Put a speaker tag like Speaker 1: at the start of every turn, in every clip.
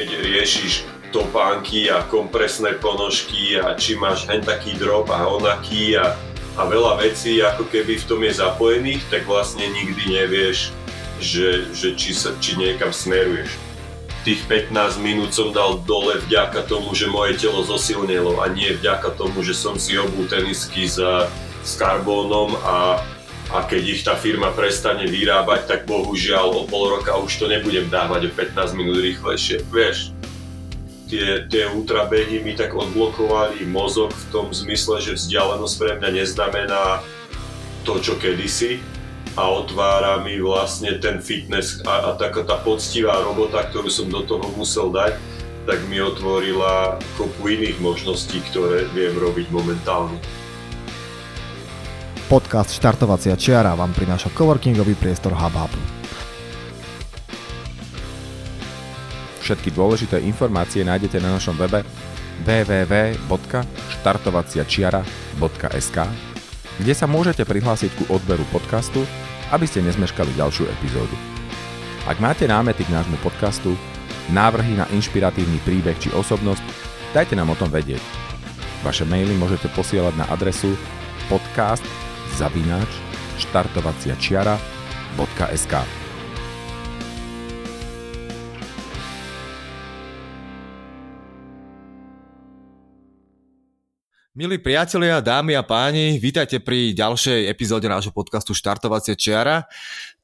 Speaker 1: keď riešiš topánky a kompresné ponožky a či máš hen taký drop a onaký a, a veľa vecí ako keby v tom je zapojených, tak vlastne nikdy nevieš, že, že či, sa, či niekam smeruješ. Tých 15 minút som dal dole vďaka tomu, že moje telo zosilnilo a nie vďaka tomu, že som si obul tenisky za, s karbónom a, a keď ich tá firma prestane vyrábať, tak bohužiaľ o pol roka už to nebudem dávať o 15 minút rýchlejšie. Vieš, tie, tie ultrabehy mi tak odblokovali mozog v tom zmysle, že vzdialenosť pre mňa neznamená to, čo kedysi, a otvára mi vlastne ten fitness a, a taká tá poctivá robota, ktorú som do toho musel dať, tak mi otvorila kopu iných možností, ktoré viem robiť momentálne.
Speaker 2: Podcast Štartovacia čiara vám prináša coworkingový priestor HubHub.
Speaker 3: Všetky dôležité informácie nájdete na našom webe www.štartovaciačiara.sk kde sa môžete prihlásiť ku odberu podcastu, aby ste nezmeškali ďalšiu epizódu. Ak máte námety k nášmu podcastu, návrhy na inšpiratívny príbeh či osobnosť, dajte nám o tom vedieť. Vaše maily môžete posielať na adresu podcast zavináč štartovacia čiara.sk.
Speaker 4: Milí priatelia, dámy a páni, vítajte pri ďalšej epizóde nášho podcastu Štartovacie čiara.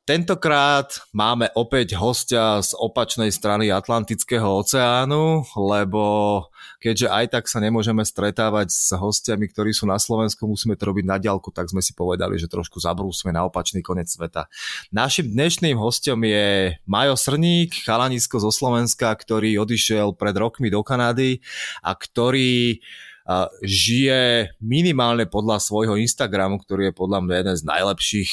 Speaker 4: Tentokrát máme opäť hostia z opačnej strany Atlantického oceánu, lebo keďže aj tak sa nemôžeme stretávať s hostiami, ktorí sú na Slovensku, musíme to robiť na diálku, tak sme si povedali, že trošku zabrúsme na opačný koniec sveta. Našim dnešným hostom je Majo Srník, chalanisko zo Slovenska, ktorý odišiel pred rokmi do Kanady a ktorý žije minimálne podľa svojho Instagramu, ktorý je podľa mňa jeden z najlepších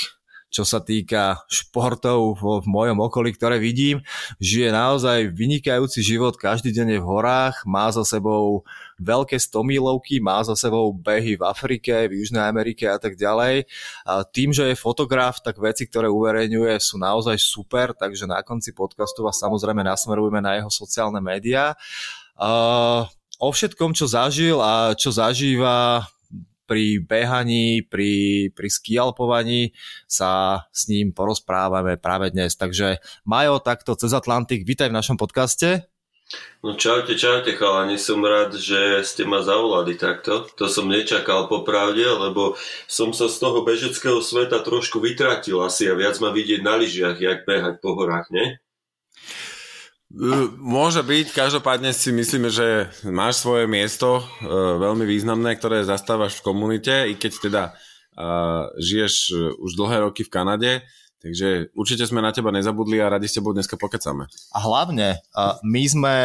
Speaker 4: čo sa týka športov v, mojom okolí, ktoré vidím. Žije naozaj vynikajúci život, každý deň je v horách, má za sebou veľké stomilovky, má za sebou behy v Afrike, v Južnej Amerike a tak ďalej. A tým, že je fotograf, tak veci, ktoré uverejňuje, sú naozaj super, takže na konci podcastu vás samozrejme nasmerujeme na jeho sociálne médiá. Uh, o všetkom, čo zažil a čo zažíva pri behaní, pri, pri skialpovaní sa s ním porozprávame práve dnes. Takže Majo, takto cez Atlantik, vítaj v našom podcaste.
Speaker 1: No čaute, čaute chalani, som rád, že ste ma zavolali takto. To som nečakal popravde, lebo som sa z toho bežeckého sveta trošku vytratil asi a viac ma vidieť na lyžiach, jak behať po horách, ne?
Speaker 3: Môže byť, každopádne si myslíme, že máš svoje miesto veľmi významné, ktoré zastávaš v komunite, i keď teda žiješ už dlhé roky v Kanade, takže určite sme na teba nezabudli a radi s tebou dneska pokecame.
Speaker 4: A hlavne, my sme,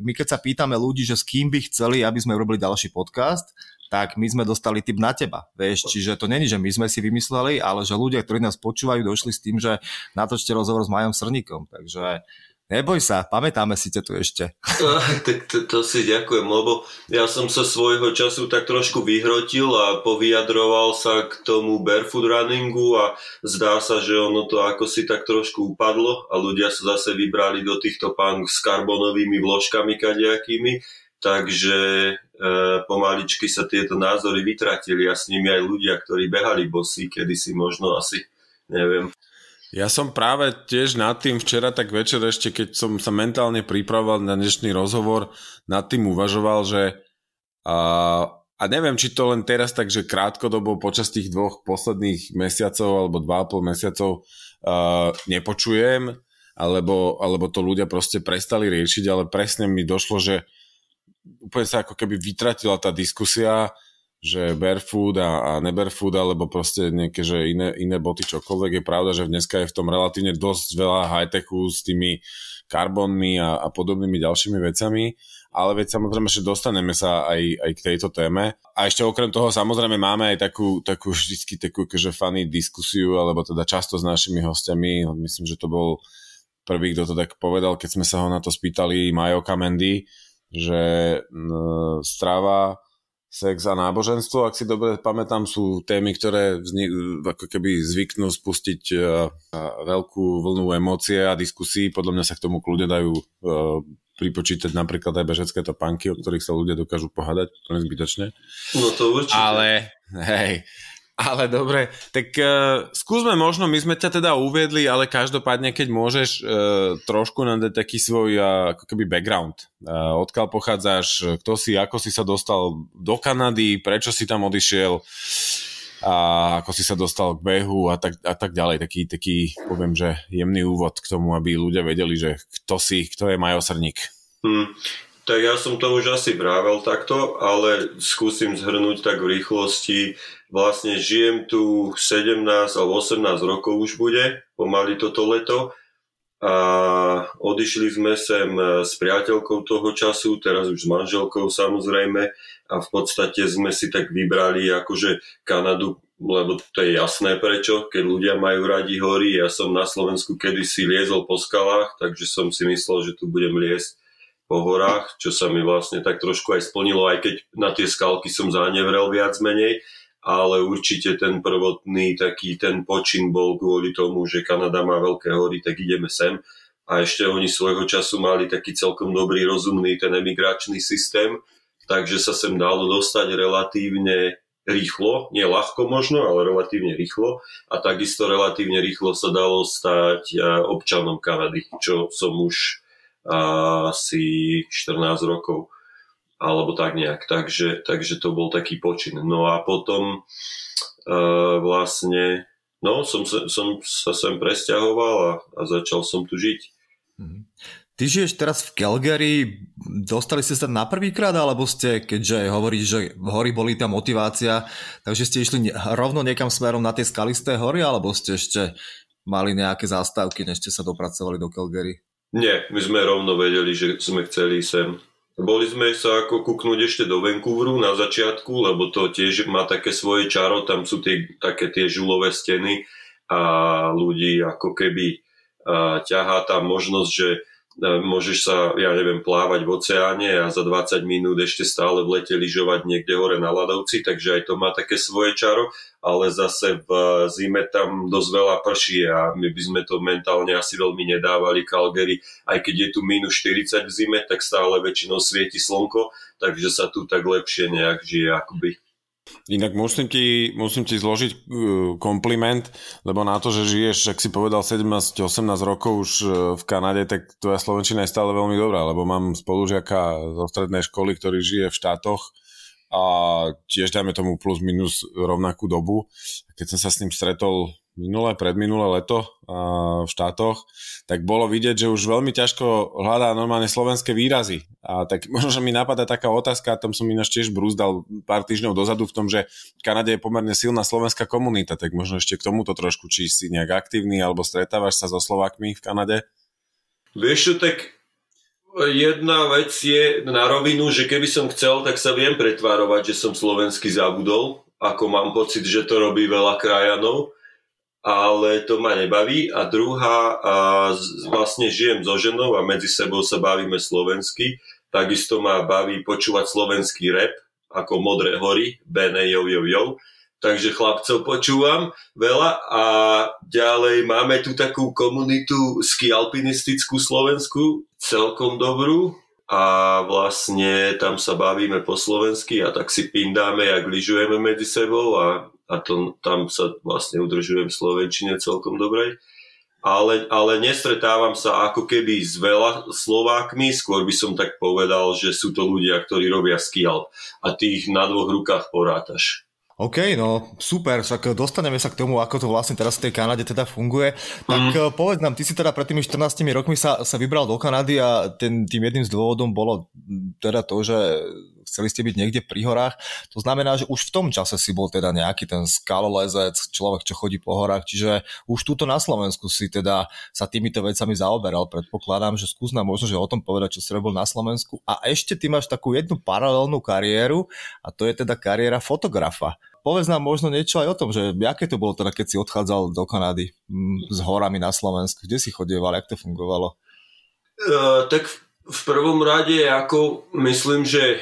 Speaker 4: my keď sa pýtame ľudí, že s kým by chceli, aby sme robili ďalší podcast, tak my sme dostali tip na teba. Vieš, čiže to není, že my sme si vymysleli, ale že ľudia, ktorí nás počúvajú, došli s tým, že natočte rozhovor s Majom Srníkom. Takže Neboj sa, pamätáme si ťa tu ešte.
Speaker 1: tak to, to si ďakujem, lebo ja som sa svojho času tak trošku vyhrotil a povyjadroval sa k tomu barefoot runningu a zdá sa, že ono to ako si tak trošku upadlo a ľudia sa zase vybrali do týchto pán s karbonovými vložkami kadejakými, takže e, pomaličky sa tieto názory vytratili a s nimi aj ľudia, ktorí behali bosy, kedysi možno asi, neviem.
Speaker 3: Ja som práve tiež nad tým včera tak večer ešte, keď som sa mentálne pripravoval na dnešný rozhovor, nad tým uvažoval, že a, a neviem, či to len teraz takže krátkodobo počas tých dvoch posledných mesiacov alebo dva a pol mesiacov a, nepočujem, alebo, alebo to ľudia proste prestali riešiť, ale presne mi došlo, že úplne sa ako keby vytratila tá diskusia že barefoot a, a nebarefoot, alebo proste nejaké, že iné, iné boty, čokoľvek. Je pravda, že dneska je v tom relatívne dosť veľa high-techu s tými karbonmi a, a podobnými ďalšími vecami, ale veď samozrejme, že dostaneme sa aj, aj k tejto téme. A ešte okrem toho samozrejme máme aj takú, takú vždycky takú že funny diskusiu, alebo teda často s našimi hostiami, myslím, že to bol prvý, kto to tak povedal, keď sme sa ho na to spýtali, Majo Kamendy, že strava sex a náboženstvo, ak si dobre pamätám, sú témy, ktoré vzni- ako keby zvyknú spustiť uh, veľkú vlnu emócie a diskusí. Podľa mňa sa k tomu kľudne dajú uh, pripočítať napríklad aj bežecké topánky, o ktorých sa ľudia dokážu pohádať, to je.
Speaker 1: No to určite.
Speaker 3: Ale, hej, ale dobre, tak uh, skúsme možno, my sme ťa teda uviedli, ale každopádne, keď môžeš uh, trošku nám dať taký svoj uh, ako keby background. Uh, odkiaľ pochádzaš, kto si, ako si sa dostal do Kanady, prečo si tam odišiel, a ako si sa dostal k behu a tak, a tak ďalej. Taký, taký, poviem, že jemný úvod k tomu, aby ľudia vedeli, že kto si, kto je Majo Srník.
Speaker 1: Hmm. Tak ja som to už asi vravel takto, ale skúsim zhrnúť tak v rýchlosti. Vlastne žijem tu 17 alebo 18 rokov už bude, pomaly toto leto. A odišli sme sem s priateľkou toho času, teraz už s manželkou samozrejme. A v podstate sme si tak vybrali akože Kanadu, lebo to je jasné prečo, keď ľudia majú radi hory, ja som na Slovensku kedysi liezol po skalách, takže som si myslel, že tu budem liesť po horách, čo sa mi vlastne tak trošku aj splnilo, aj keď na tie skalky som zanevrel viac menej, ale určite ten prvotný taký ten počin bol kvôli tomu, že Kanada má veľké hory, tak ideme sem. A ešte oni svojho času mali taký celkom dobrý, rozumný ten emigračný systém, takže sa sem dalo dostať relatívne rýchlo, nie ľahko možno, ale relatívne rýchlo a takisto relatívne rýchlo sa dalo stať občanom Kanady, čo som už asi 14 rokov alebo tak nejak, takže, takže to bol taký počin. No a potom uh, vlastne no, som, som sa sem presťahoval a, a začal som tu žiť. Mm-hmm.
Speaker 4: Ty žiješ teraz v Calgary, dostali ste sa na prvýkrát, alebo ste, keďže hovoríš, že hory boli tá motivácia, takže ste išli rovno niekam smerom na tie skalisté hory, alebo ste ešte mali nejaké zástavky, než ste sa dopracovali do Calgary?
Speaker 1: Nie, my sme rovno vedeli, že sme chceli sem. Boli sme sa ako kúknúť ešte do Vancouveru na začiatku, lebo to tiež má také svoje čaro, tam sú tie, také tie žulové steny a ľudí ako keby a, ťahá tá možnosť, že môžeš sa, ja neviem, plávať v oceáne a za 20 minút ešte stále v lete lyžovať niekde hore na ľadovci, takže aj to má také svoje čaro, ale zase v zime tam dosť veľa prší a my by sme to mentálne asi veľmi nedávali Calgary, aj keď je tu minus 40 v zime, tak stále väčšinou svieti slnko, takže sa tu tak lepšie nejak žije akoby.
Speaker 3: Inak musím ti, musím ti zložiť uh, kompliment, lebo na to, že žiješ, ak si povedal 17-18 rokov už uh, v Kanade, tak tvoja slovenčina je stále veľmi dobrá, lebo mám spolužiaka zo strednej školy, ktorý žije v štátoch a tiež dajme tomu plus minus rovnakú dobu. Keď som sa s ním stretol minulé, predminulé leto v štátoch, tak bolo vidieť, že už veľmi ťažko hľadá normálne slovenské výrazy. A tak možno, že mi napadá taká otázka, tam som ináč tiež brúzdal pár týždňov dozadu v tom, že v Kanade je pomerne silná slovenská komunita, tak možno ešte k tomuto trošku, či si nejak aktívny alebo stretávaš sa so Slovakmi v Kanade?
Speaker 1: Vieš tak jedna vec je na rovinu, že keby som chcel, tak sa viem pretvárovať, že som slovenský zabudol, ako mám pocit, že to robí veľa krajanov ale to ma nebaví. A druhá, a vlastne žijem so ženou a medzi sebou sa bavíme slovensky. Takisto ma baví počúvať slovenský rap, ako Modré hory, Bene jo jo jo. Takže chlapcov počúvam veľa a ďalej máme tu takú komunitu ski alpinistickú slovensku, celkom dobrú a vlastne tam sa bavíme po slovensky a tak si pindáme, jak lyžujeme medzi sebou a a to, tam sa vlastne udržujem v Slovenčine celkom dobrej. Ale, ale nestretávam sa ako keby s veľa Slovákmi, skôr by som tak povedal, že sú to ľudia, ktorí robia skial a tých na dvoch rukách porátaš.
Speaker 4: OK, no super, však dostaneme sa k tomu, ako to vlastne teraz v tej Kanade teda funguje. Tak mm. povedz nám, ty si teda pred tými 14 rokmi sa, sa vybral do Kanady a ten, tým jedným z dôvodom bolo teda to, že chceli ste byť niekde pri horách. To znamená, že už v tom čase si bol teda nejaký ten skalolezec, človek, čo chodí po horách, čiže už túto na Slovensku si teda sa týmito vecami zaoberal. Predpokladám, že skús možno že o tom povedať, čo si robil na Slovensku. A ešte ty máš takú jednu paralelnú kariéru a to je teda kariéra fotografa povedz nám možno niečo aj o tom, že aké to bolo teda, keď si odchádzal do Kanady mm, s horami na Slovensku, kde si chodieval, jak to fungovalo?
Speaker 1: Uh, tak v prvom rade, ako myslím, že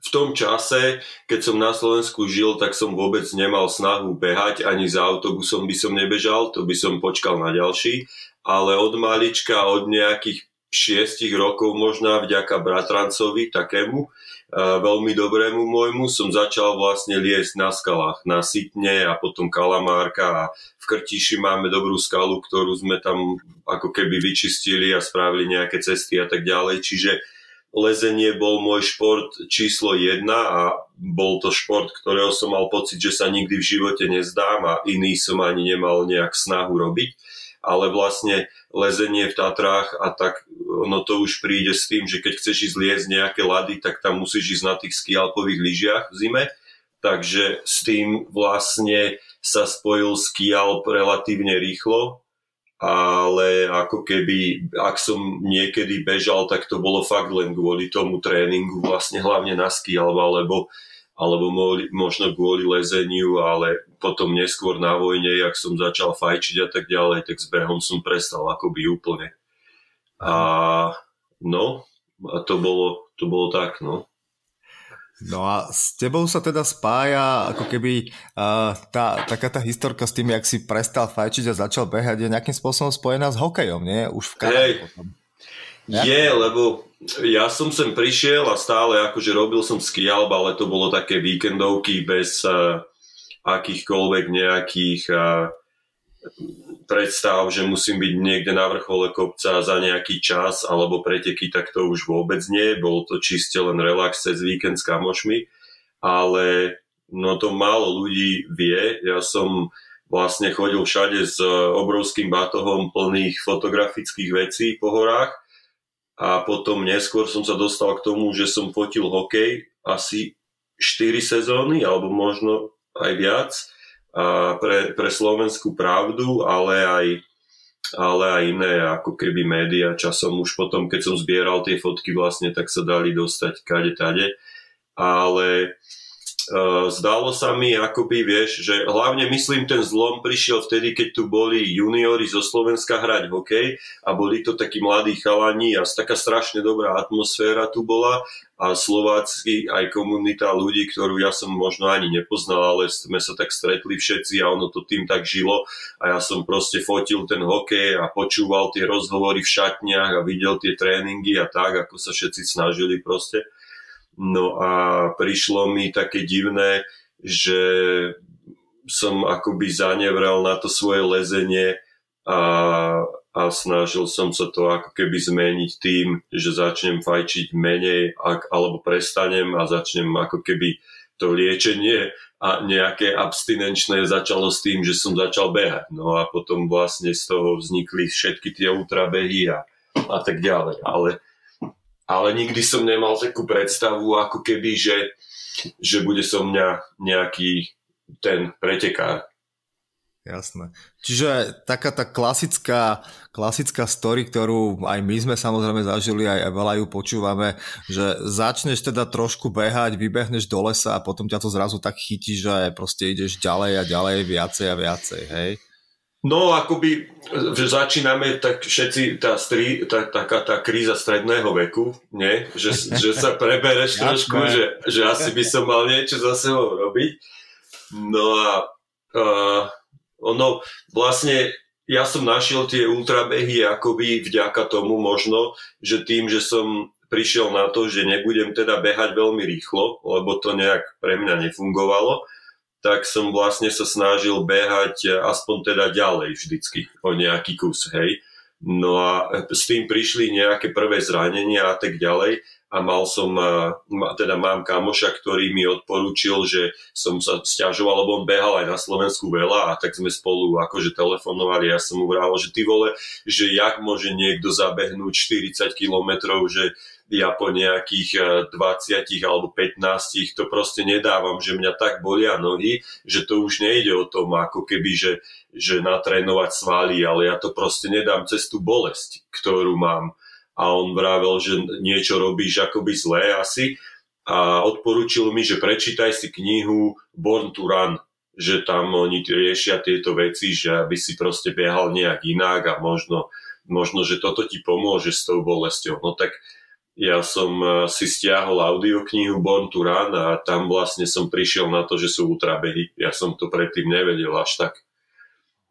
Speaker 1: v tom čase, keď som na Slovensku žil, tak som vôbec nemal snahu behať, ani za autobusom by som nebežal, to by som počkal na ďalší, ale od malička, od nejakých šiestich rokov možná vďaka bratrancovi takému, veľmi dobrému môjmu, som začal vlastne liesť na skalách, na Sitne a potom Kalamárka a v Krtiši máme dobrú skalu, ktorú sme tam ako keby vyčistili a spravili nejaké cesty a tak ďalej, čiže lezenie bol môj šport číslo jedna a bol to šport, ktorého som mal pocit, že sa nikdy v živote nezdám a iný som ani nemal nejak snahu robiť ale vlastne lezenie v Tatrách a tak ono to už príde s tým, že keď chceš ísť liesť nejaké lady, tak tam musíš ísť na tých skialpových lyžiach v zime. Takže s tým vlastne sa spojil skialp relatívne rýchlo, ale ako keby, ak som niekedy bežal, tak to bolo fakt len kvôli tomu tréningu, vlastne hlavne na skialp, alebo alebo možno kvôli lezeniu, ale potom neskôr na vojne, jak som začal fajčiť a tak ďalej, tak s behom som prestal akoby úplne. A no, a to bolo, to bolo tak, no.
Speaker 5: No a s tebou sa teda spája ako keby uh, tá, taká tá historka s tým, jak si prestal fajčiť a začal behať, je nejakým spôsobom spojená s hokejom, nie? Už v Kanade potom.
Speaker 1: Ja? Je, lebo ja som sem prišiel a stále akože robil som skialb, ale to bolo také víkendovky bez uh, akýchkoľvek nejakých uh, predstav, že musím byť niekde na vrchole kopca za nejaký čas alebo preteky, tak to už vôbec nie. Bol to čiste len relax cez víkend s kamošmi, ale no to málo ľudí vie. Ja som vlastne chodil všade s obrovským batohom plných fotografických vecí po horách a potom neskôr som sa dostal k tomu, že som fotil hokej asi 4 sezóny alebo možno aj viac pre, pre Slovenskú pravdu, ale aj, ale aj iné ako keby média. Časom už potom, keď som zbieral tie fotky vlastne, tak sa dali dostať kade tade. Ale zdalo sa mi akoby, vieš, že hlavne myslím ten zlom prišiel vtedy, keď tu boli juniori zo Slovenska hrať hokej a boli to takí mladí chalani a taká strašne dobrá atmosféra tu bola a Slovácky aj komunita ľudí, ktorú ja som možno ani nepoznal, ale sme sa tak stretli všetci a ono to tým tak žilo a ja som proste fotil ten hokej a počúval tie rozhovory v šatniach a videl tie tréningy a tak, ako sa všetci snažili proste. No a prišlo mi také divné, že som akoby zanevrel na to svoje lezenie a, a snažil som sa to ako keby zmeniť tým, že začnem fajčiť menej ak, alebo prestanem a začnem ako keby to liečenie a nejaké abstinenčné začalo s tým, že som začal behať. No a potom vlastne z toho vznikli všetky tie ultrabehy a, a tak ďalej. Ale ale nikdy som nemal takú predstavu, ako keby, že, že bude so mňa nejaký ten pretekár.
Speaker 5: Jasné. Čiže taká tá klasická, klasická story, ktorú aj my sme samozrejme zažili, aj veľa ju počúvame, že začneš teda trošku behať, vybehneš do lesa a potom ťa to zrazu tak chytí, že proste ideš ďalej a ďalej, viacej a viacej, hej?
Speaker 1: No, akoby, začíname tak všetci, tá, stri, tá, taká tá kríza stredného veku, nie? Že, že sa prebereš trošku, že, že asi by som mal niečo za sebou robiť. No a uh, ono, vlastne ja som našiel tie ultrabehy akoby vďaka tomu možno, že tým, že som prišiel na to, že nebudem teda behať veľmi rýchlo, lebo to nejak pre mňa nefungovalo, tak som vlastne sa snažil behať aspoň teda ďalej vždycky o nejaký kus, hej. No a s tým prišli nejaké prvé zranenia a tak ďalej a mal som, teda mám kamoša, ktorý mi odporúčil, že som sa stiažoval, lebo on behal aj na Slovensku veľa a tak sme spolu akože telefonovali. Ja som mu vrával, že ty vole, že jak môže niekto zabehnúť 40 kilometrov, že ja po nejakých 20 eh, alebo 15 to proste nedávam, že mňa tak bolia nohy, že to už nejde o tom, ako keby, že, že natrénovať svaly, ale ja to proste nedám cez tú bolesť, ktorú mám. A on vravel, že niečo robíš akoby zlé asi a odporúčil mi, že prečítaj si knihu Born to Run, že tam oni riešia tieto veci, že aby si proste behal nejak inak a možno, možno že toto ti pomôže s tou bolesťou. No tak ja som eh, si stiahol audioknihu Born to Run a tam vlastne som prišiel na to, že sú ultrabehy. Ja som to predtým nevedel až tak,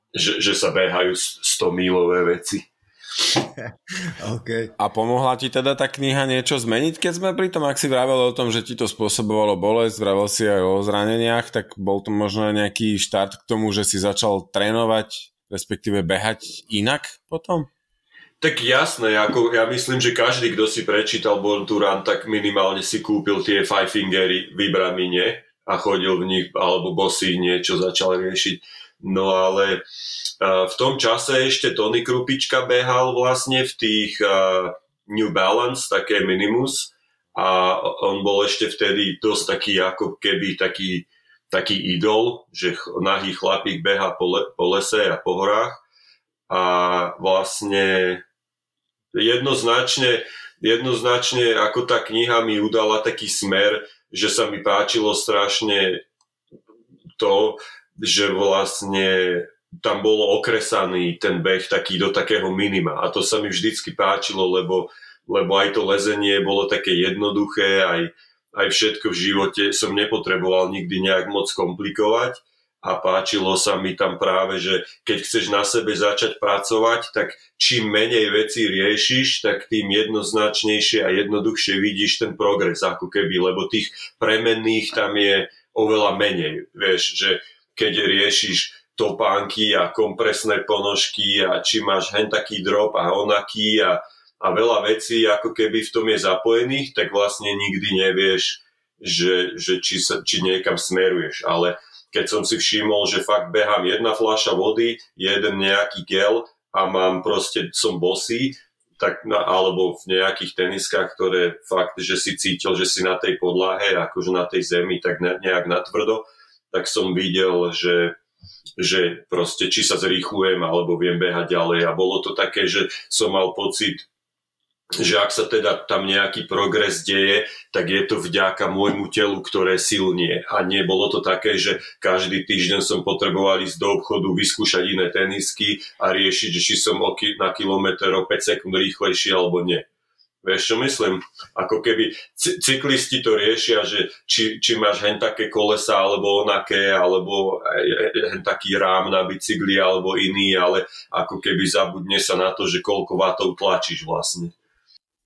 Speaker 1: že, že sa behajú 100 mílové veci.
Speaker 3: okay. A pomohla ti teda tá kniha niečo zmeniť, keď sme pri tom, ak si vravel o tom, že ti to spôsobovalo bolesť, vravel si aj o zraneniach, tak bol to možno nejaký štart k tomu, že si začal trénovať, respektíve behať inak potom?
Speaker 1: Tak jasné, ako ja myslím, že každý, kto si prečítal Born to Run, tak minimálne si kúpil tie Five Fingery v Ibramine a chodil v nich, alebo bosí niečo začal riešiť. No ale v tom čase ešte Tony Krupička behal vlastne v tých New Balance, také Minimus. A on bol ešte vtedy dosť taký ako keby taký, taký idol, že nahý chlapík beha po, le, po lese a po horách. A vlastne jednoznačne, jednoznačne ako tá kniha mi udala taký smer, že sa mi páčilo strašne to, že vlastne tam bolo okresaný ten beh taký do takého minima. A to sa mi vždycky páčilo, lebo, lebo aj to lezenie bolo také jednoduché, aj, aj všetko v živote som nepotreboval nikdy nejak moc komplikovať a páčilo sa mi tam práve, že keď chceš na sebe začať pracovať, tak čím menej veci riešiš, tak tým jednoznačnejšie a jednoduchšie vidíš ten progres ako keby, lebo tých premenných tam je oveľa menej. Vieš, že keď riešiš topánky a kompresné ponožky a či máš hen taký drop a onaký a, a veľa vecí ako keby v tom je zapojených, tak vlastne nikdy nevieš, že, že či, sa, či niekam smeruješ. Ale keď som si všimol, že fakt behám jedna fľaša vody, jeden nejaký gel a mám proste, som bosý, tak na, alebo v nejakých teniskách, ktoré fakt, že si cítil, že si na tej podlahe, akože na tej zemi, tak ne, nejak natvrdo, tak som videl, že, že proste či sa zrýchlujem, alebo viem behať ďalej. A bolo to také, že som mal pocit, že ak sa teda tam nejaký progres deje, tak je to vďaka môjmu telu, ktoré silnie. A nebolo to také, že každý týždeň som potreboval ísť do obchodu, vyskúšať iné tenisky a riešiť, či som na kilometr o 5 sekúnd rýchlejší alebo nie. Vieš, čo myslím? Ako keby cyklisti to riešia, že či, či máš hen také kolesa, alebo onaké, alebo hen taký rám na bicykli, alebo iný, ale ako keby zabudne sa na to, že koľko vatov tlačíš vlastne.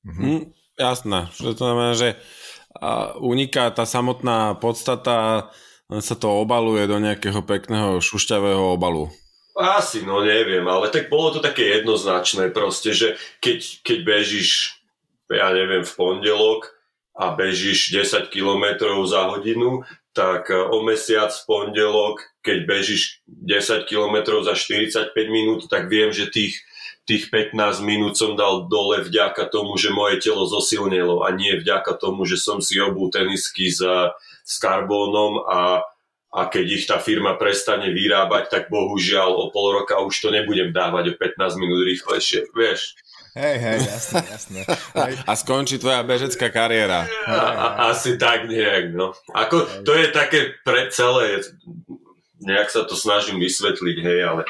Speaker 3: Mm-hmm. Mm, jasné, že to znamená, že uniká tá samotná podstata, sa to obaluje do nejakého pekného šušťavého obalu.
Speaker 1: Asi, no neviem, ale tak bolo to také jednoznačné proste, že keď, keď bežíš, ja neviem, v pondelok a bežíš 10 km za hodinu, tak e, o mesiac v pondelok, keď bežíš 10 km za 45 minút, tak viem, že tých tých 15 minút som dal dole vďaka tomu, že moje telo zosilnilo a nie vďaka tomu, že som si obul tenisky s, s karbónom a, a keď ich tá firma prestane vyrábať, tak bohužiaľ o pol roka už to nebudem dávať o 15 minút rýchlejšie, vieš.
Speaker 4: Hej, hej, jasné, jasné.
Speaker 3: Hej. A skončí tvoja bežecká kariéra.
Speaker 1: A, a, asi tak nejak, no. Ako, to je také pre celé, nejak sa to snažím vysvetliť, hej, ale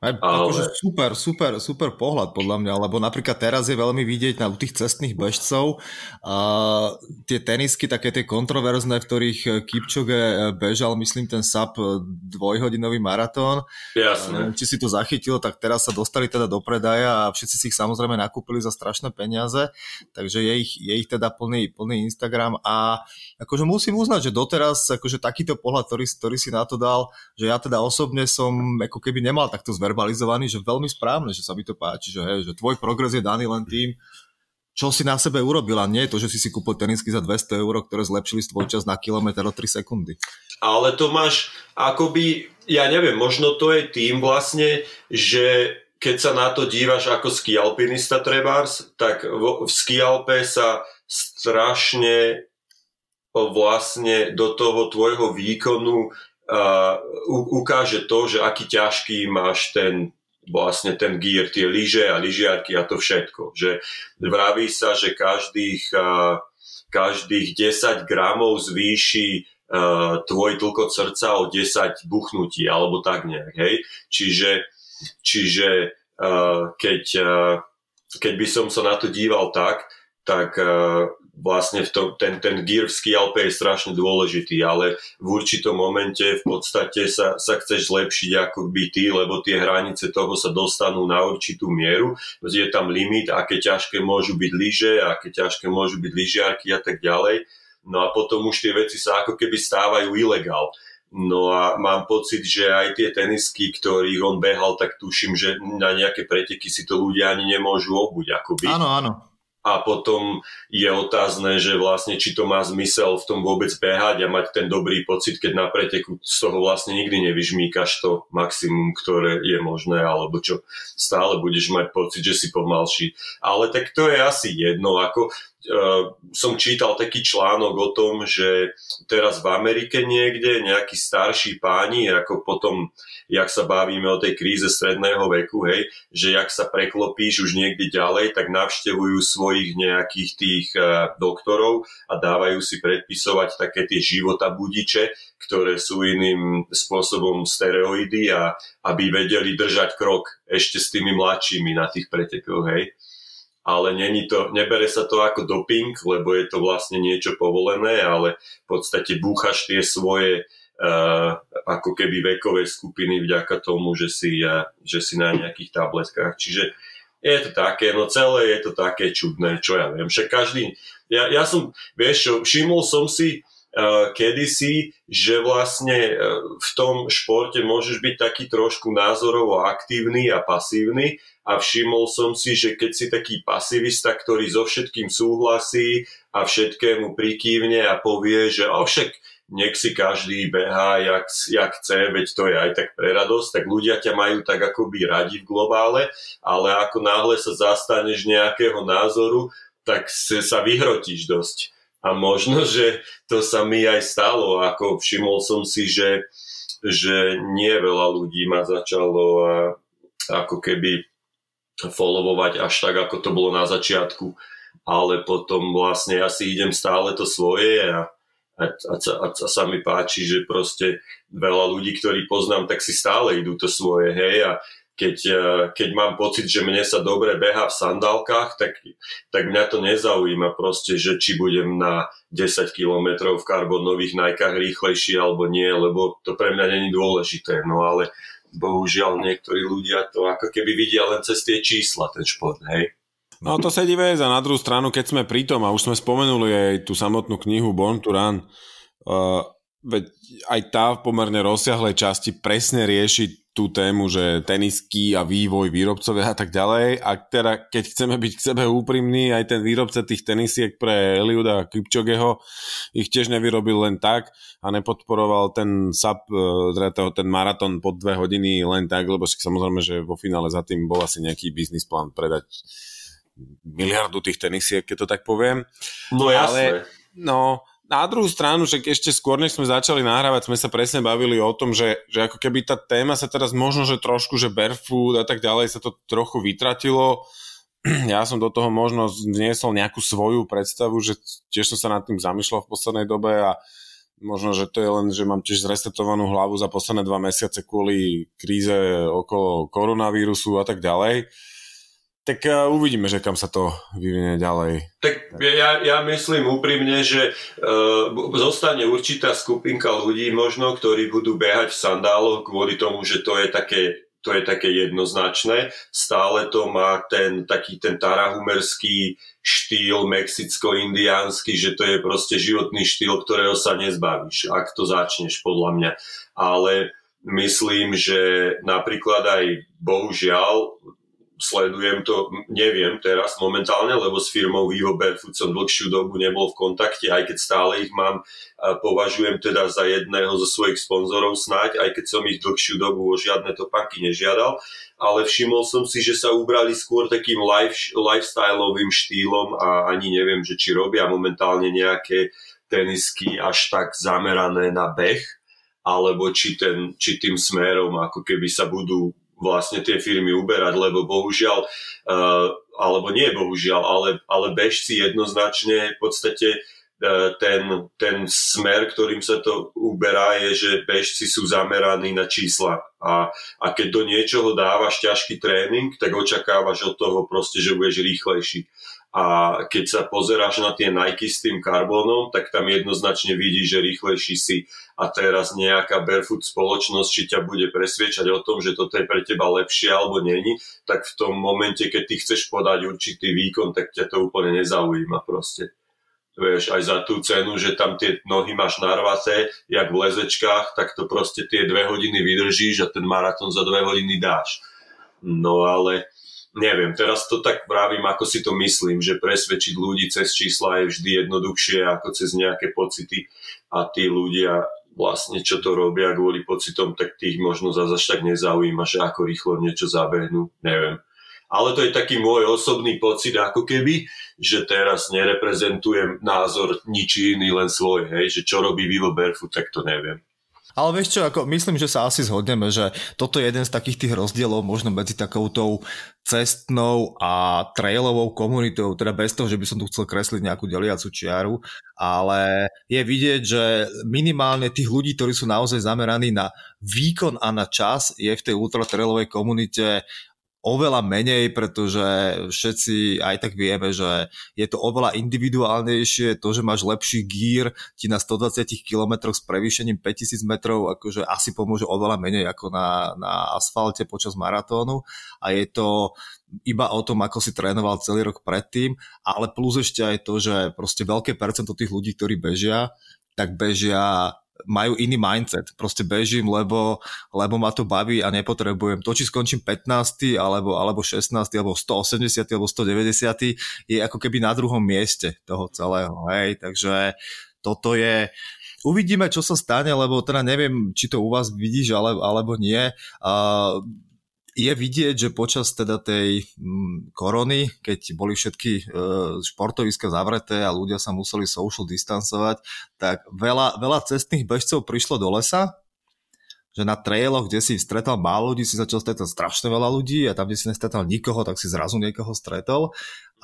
Speaker 4: aj, ale... akože super, super, super pohľad podľa mňa, lebo napríklad teraz je veľmi vidieť na tých cestných bežcov a tie tenisky, také tie kontroverzné, v ktorých Kipčoge bežal, myslím, ten SAP dvojhodinový maratón.
Speaker 1: Jasne.
Speaker 4: Či si to zachytil, tak teraz sa dostali teda do predaja a všetci si ich samozrejme nakúpili za strašné peniaze, takže je ich, je ich teda plný, plný Instagram a akože musím uznať, že doteraz akože takýto pohľad, ktorý, ktorý si na to dal, že ja teda osobne som ako keby nemal takto zverbalizovaný, že veľmi správne, že sa mi to páči, že, hej, že tvoj progres je daný len tým, čo si na sebe urobil a nie to, že si si kúpil tenisky za 200 eur, ktoré zlepšili tvoj čas na kilometr o 3 sekundy.
Speaker 1: Ale to máš akoby, ja neviem, možno to je tým vlastne, že keď sa na to dívaš ako ski alpinista trebárs, tak v, v ski alpe sa strašne vlastne do toho tvojho výkonu uh, ukáže to, že aký ťažký máš ten vlastne ten gear, tie lyže a lyžiarky a to všetko. Že vraví sa, že každých, uh, každých 10 gramov zvýši uh, tvoj tlkot srdca o 10 buchnutí, alebo tak nejak, hej. Čiže, čiže uh, keď, uh, keď by som sa na to díval tak, tak vlastne v tom, ten, ten gear v ski alpe je strašne dôležitý, ale v určitom momente v podstate sa, sa chceš zlepšiť ako by ty, lebo tie hranice toho sa dostanú na určitú mieru, je tam limit, aké ťažké môžu byť lyže, aké ťažké môžu byť lyžiarky a tak ďalej. No a potom už tie veci sa ako keby stávajú ilegál. No a mám pocit, že aj tie tenisky, ktorých on behal, tak tuším, že na nejaké preteky si to ľudia ani nemôžu obuť. Akoby.
Speaker 4: Áno, áno
Speaker 1: a potom je otázne, že vlastne či to má zmysel v tom vôbec behať a mať ten dobrý pocit, keď na preteku z toho vlastne nikdy nevyžmíkaš to maximum, ktoré je možné, alebo čo stále budeš mať pocit, že si pomalší. Ale tak to je asi jedno, ako som čítal taký článok o tom, že teraz v Amerike niekde nejakí starší páni, ako potom jak sa bavíme o tej kríze stredného veku, hej, že jak sa preklopíš už niekde ďalej, tak navštevujú svojich nejakých tých uh, doktorov a dávajú si predpisovať také tie života budiče, ktoré sú iným spôsobom steroidy a aby vedeli držať krok ešte s tými mladšími na tých pretekoch, hej ale není to, nebere sa to ako doping, lebo je to vlastne niečo povolené, ale v podstate búchaš tie svoje Uh, ako keby vekové skupiny vďaka tomu, že si, uh, že si na nejakých tabletkách. Čiže je to také, no celé je to také čudné, čo ja viem. Však každý, ja, ja som, vieš čo, všimol som si kedysi, že vlastne uh, v tom športe môžeš byť taký trošku názorovo aktívny a pasívny a všimol som si, že keď si taký pasivista, ktorý so všetkým súhlasí a všetkému prikývne a povie, že o však nech si každý behá, jak, jak chce, veď to je aj tak pre radosť, tak ľudia ťa majú tak akoby radi v globále, ale ako náhle sa zastaneš nejakého názoru, tak sa vyhrotíš dosť. A možno, že to sa mi aj stalo, ako všimol som si, že, že nie veľa ľudí ma začalo a, ako keby followovať až tak, ako to bolo na začiatku, ale potom vlastne ja si idem stále to svoje a a, a, a, a sa mi páči, že proste veľa ľudí, ktorí poznám, tak si stále idú to svoje, hej, a keď, e, keď mám pocit, že mne sa dobre beha v sandálkach, tak, tak mňa to nezaujíma proste, že či budem na 10 km v karbonových najkách rýchlejší alebo nie, lebo to pre mňa není dôležité, no ale bohužiaľ niektorí ľudia to ako keby vidia len cez tie čísla, ten šport, hej.
Speaker 3: No to sedí vec a na druhú stranu, keď sme pri tom, a už sme spomenuli aj tú samotnú knihu Born to Run, uh, veď aj tá v pomerne rozsiahlej časti presne rieši tú tému, že tenisky a vývoj výrobcovia a tak ďalej. A teda, keď chceme byť k sebe úprimní, aj ten výrobca tých tenisiek pre Eliuda Kipčogeho ich tiež nevyrobil len tak a nepodporoval ten sub, uh, teda ten maratón pod dve hodiny len tak, lebo samozrejme, že vo finále za tým bol asi nejaký biznis plán predať miliardu tých tenisiek, keď to tak poviem.
Speaker 1: No jasné.
Speaker 3: Ale, no, na druhú stranu, že ešte skôr, než sme začali nahrávať, sme sa presne bavili o tom, že, že ako keby tá téma sa teraz možno, že trošku, že barefoot a tak ďalej sa to trochu vytratilo. Ja som do toho možno vniesol nejakú svoju predstavu, že tiež som sa nad tým zamýšľal v poslednej dobe a možno, že to je len, že mám tiež zresetovanú hlavu za posledné dva mesiace kvôli kríze okolo koronavírusu a tak ďalej. Tak uh, uvidíme, že kam sa to vyvinie ďalej.
Speaker 1: Tak ja, ja myslím úprimne, že uh, zostane určitá skupinka ľudí možno, ktorí budú behať v sandáloch kvôli tomu, že to je také to je také jednoznačné. Stále to má ten taký ten tarahumerský štýl mexicko-indiánsky, že to je proste životný štýl, ktorého sa nezbavíš, ak to začneš podľa mňa. Ale myslím, že napríklad aj bohužiaľ sledujem to, neviem teraz momentálne, lebo s firmou Vivo Barefoot som dlhšiu dobu nebol v kontakte, aj keď stále ich mám, považujem teda za jedného zo svojich sponzorov snáď, aj keď som ich dlhšiu dobu o žiadne topánky nežiadal, ale všimol som si, že sa ubrali skôr takým life, lifestyleovým štýlom a ani neviem, že či robia momentálne nejaké tenisky až tak zamerané na beh, alebo či, ten, či tým smerom ako keby sa budú vlastne tie firmy uberať, lebo bohužiaľ, uh, alebo nie bohužiaľ, ale, ale bežci jednoznačne v podstate uh, ten, ten smer, ktorým sa to uberá, je, že bežci sú zameraní na čísla. A, a keď do niečoho dávaš ťažký tréning, tak očakávaš od toho proste, že budeš rýchlejší. A keď sa pozeráš na tie Nike s tým karbónom, tak tam jednoznačne vidíš, že rýchlejší si a teraz nejaká barefoot spoločnosť, či ťa bude presviečať o tom, že toto je pre teba lepšie alebo není, tak v tom momente, keď ty chceš podať určitý výkon, tak ťa to úplne nezaujíma proste vieš, aj za tú cenu, že tam tie nohy máš narvaté, jak v lezečkách, tak to proste tie dve hodiny vydržíš a ten maratón za dve hodiny dáš. No ale neviem, teraz to tak vravím, ako si to myslím, že presvedčiť ľudí cez čísla je vždy jednoduchšie ako cez nejaké pocity a tí ľudia vlastne čo to robia kvôli pocitom, tak tých možno zase tak nezaujíma, že ako rýchlo niečo zabehnú, neviem. Ale to je taký môj osobný pocit, ako keby, že teraz nereprezentujem názor ničí iný, len svoj, hej, že čo robí Vivo Barefoot, tak to neviem.
Speaker 4: Ale vieš čo, ako myslím, že sa asi zhodneme, že toto je jeden z takých tých rozdielov možno medzi takoutou cestnou a trailovou komunitou, teda bez toho, že by som tu chcel kresliť nejakú deliacu čiaru, ale je vidieť, že minimálne tých ľudí, ktorí sú naozaj zameraní na výkon a na čas, je v tej ultratrailovej komunite oveľa menej, pretože všetci aj tak vieme, že je to oveľa individuálnejšie, to, že máš lepší gír ti na 120 km s prevýšením 5000 metrov, akože asi pomôže oveľa menej ako na, na asfalte počas maratónu. A je to iba o tom, ako si trénoval celý rok predtým, ale plus ešte aj to, že proste veľké percento tých ľudí, ktorí bežia, tak bežia majú iný mindset. Proste bežím, lebo, lebo ma to baví a nepotrebujem. To, či skončím 15. alebo, alebo 16. alebo 180. alebo 190. je ako keby na druhom mieste toho celého. Hej? Takže toto je... Uvidíme, čo sa stane, lebo teda neviem, či to u vás vidíš, ale, alebo nie. Uh, je vidieť, že počas teda tej mm, korony, keď boli všetky e, športoviska zavreté a ľudia sa museli social distancovať, tak veľa, veľa cestných bežcov prišlo do lesa, že na trailoch, kde si stretal málo ľudí, si začal stretať strašne veľa ľudí a tam, kde si nestretal nikoho, tak si zrazu niekoho stretol.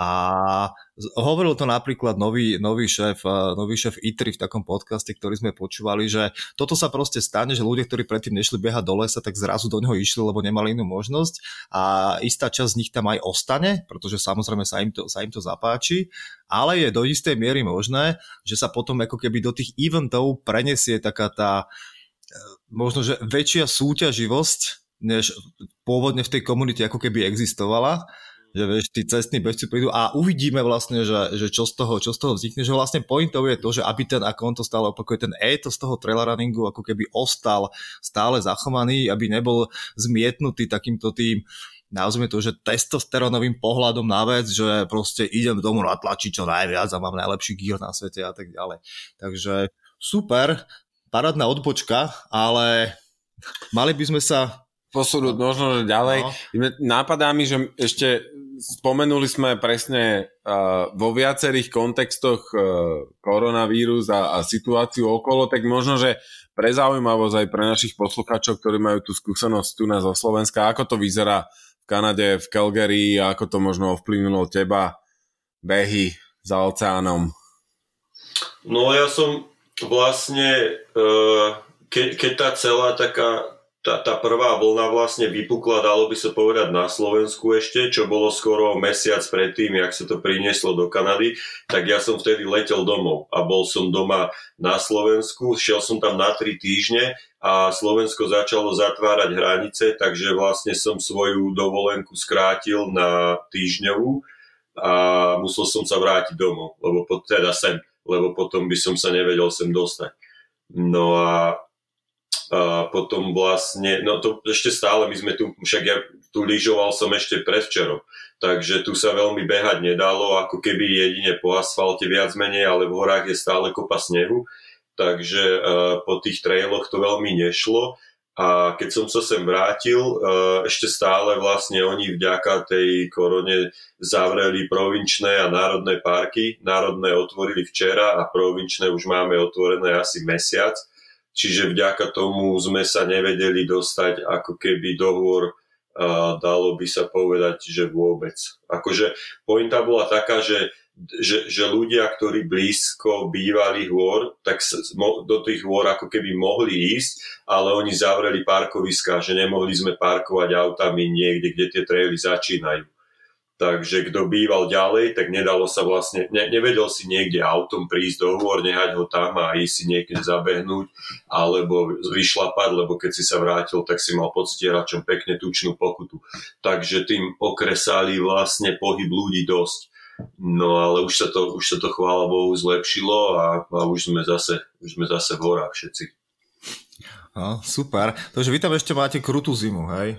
Speaker 4: A hovoril to napríklad nový, nový, šéf, nový šéf ITRI v takom podcaste, ktorý sme počúvali, že toto sa proste stane, že ľudia, ktorí predtým nešli behať do lesa, tak zrazu do neho išli, lebo nemali inú možnosť. A istá časť z nich tam aj ostane, pretože samozrejme sa im to, sa im to zapáči, ale je do istej miery možné, že sa potom ako keby do tých eventov prenesie taká tá možno, že väčšia súťaživosť, než pôvodne v tej komunite ako keby existovala že vieš, tí cestní bežci prídu a uvidíme vlastne, že, že čo, z toho, čo z toho vznikne, že vlastne pointou je to, že aby ten, ako on to stále opakuje, ten z toho trail runningu ako keby ostal stále zachovaný, aby nebol zmietnutý takýmto tým nazvime to, že testosteronovým pohľadom na vec, že proste idem domov natlačiť čo najviac a mám najlepší gear na svete a tak ďalej. Takže super, parádna odbočka, ale mali by sme sa
Speaker 3: posunúť možno ďalej. No. Nápadá mi, že ešte spomenuli sme presne vo viacerých kontextoch uh, koronavírus a, a situáciu okolo, tak možno, že pre zaujímavosť aj pre našich poslucháčov, ktorí majú tú skúsenosť tu na zo Slovenska, ako to vyzerá v Kanade, v Calgary, ako to možno ovplyvnilo teba, behy za oceánom?
Speaker 1: No ja som vlastne, e, keď, keď tá celá taká, tá, tá prvá vlna vlastne vypukla, dalo by sa povedať na Slovensku ešte, čo bolo skoro mesiac predtým, jak sa to prinieslo do Kanady, tak ja som vtedy letel domov a bol som doma na Slovensku, šiel som tam na tri týždne a Slovensko začalo zatvárať hranice, takže vlastne som svoju dovolenku skrátil na týždňovú a musel som sa vrátiť domov, lebo teda sem lebo potom by som sa nevedel sem dostať. No a, potom vlastne, no to ešte stále my sme tu, však ja tu lyžoval som ešte predvčerom, takže tu sa veľmi behať nedalo, ako keby jedine po asfalte viac menej, ale v horách je stále kopa snehu, takže uh, po tých trailoch to veľmi nešlo a keď som sa sem vrátil, eh, ešte stále vlastne oni vďaka tej korone zavreli provinčné a národné parky. Národné otvorili včera a provinčné už máme otvorené asi mesiac. Čiže vďaka tomu sme sa nevedeli dostať ako keby dohovor dalo by sa povedať, že vôbec. Akože pointa bola taká, že že, že ľudia, ktorí blízko bývali hôr, tak do tých hôr ako keby mohli ísť, ale oni zavreli parkoviska, že nemohli sme parkovať autami niekde, kde tie traily začínajú. Takže kto býval ďalej, tak nedalo sa vlastne, ne, nevedel si niekde autom prísť do hôr, nehať ho tam a ísť si niekde zabehnúť, alebo vyšlapať, lebo keď si sa vrátil, tak si mal pod stieračom pekne tučnú pokutu. Takže tým okresali vlastne pohyb ľudí dosť. No ale už sa to, už sa to chvála Bohu zlepšilo a, a už, sme zase, už sme zase v horách všetci.
Speaker 4: No, super. Takže vy tam ešte máte krutú zimu, hej?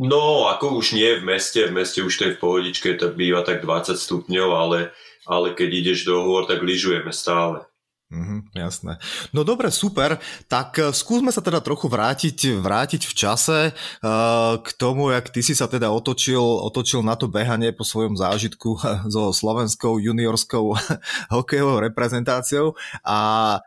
Speaker 1: No, ako už nie v meste, v meste už to je v pohodičke, to býva tak 20 stupňov, ale, ale keď ideš do hôr, tak lyžujeme stále.
Speaker 4: Mm, jasné. No dobre, super. Tak uh, skúsme sa teda trochu vrátiť, vrátiť v čase uh, k tomu, jak ty si sa teda otočil, otočil na to behanie po svojom zážitku so slovenskou juniorskou hokejovou reprezentáciou a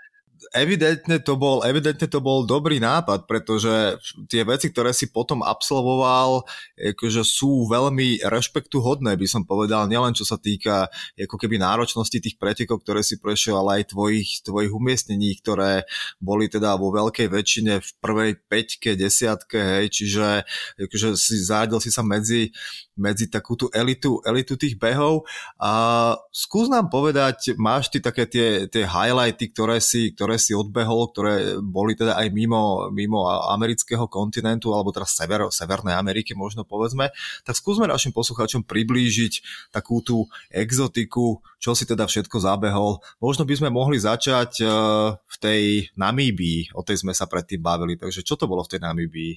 Speaker 4: evidentne to bol, evidentne to bol dobrý nápad, pretože tie veci, ktoré si potom absolvoval, akože sú veľmi rešpektuhodné, by som povedal, nielen čo sa týka ako keby náročnosti tých pretekov, ktoré si prešiel, ale aj tvojich, tvojich umiestnení, ktoré boli teda vo veľkej väčšine v prvej peťke, desiatke, hej, čiže akože si zádil si sa medzi medzi takú tú elitu, elitu tých behov. A skús nám povedať, máš ty také tie, tie highlighty, ktoré si, ktoré si odbehol, ktoré boli teda aj mimo, mimo amerického kontinentu, alebo teda sever, Severnej Ameriky možno povedzme, tak skúsme našim poslucháčom priblížiť takú tú exotiku, čo si teda všetko zabehol. Možno by sme mohli začať uh, v tej Namíbii, o tej sme sa predtým bavili, takže čo to bolo v tej Namíbii?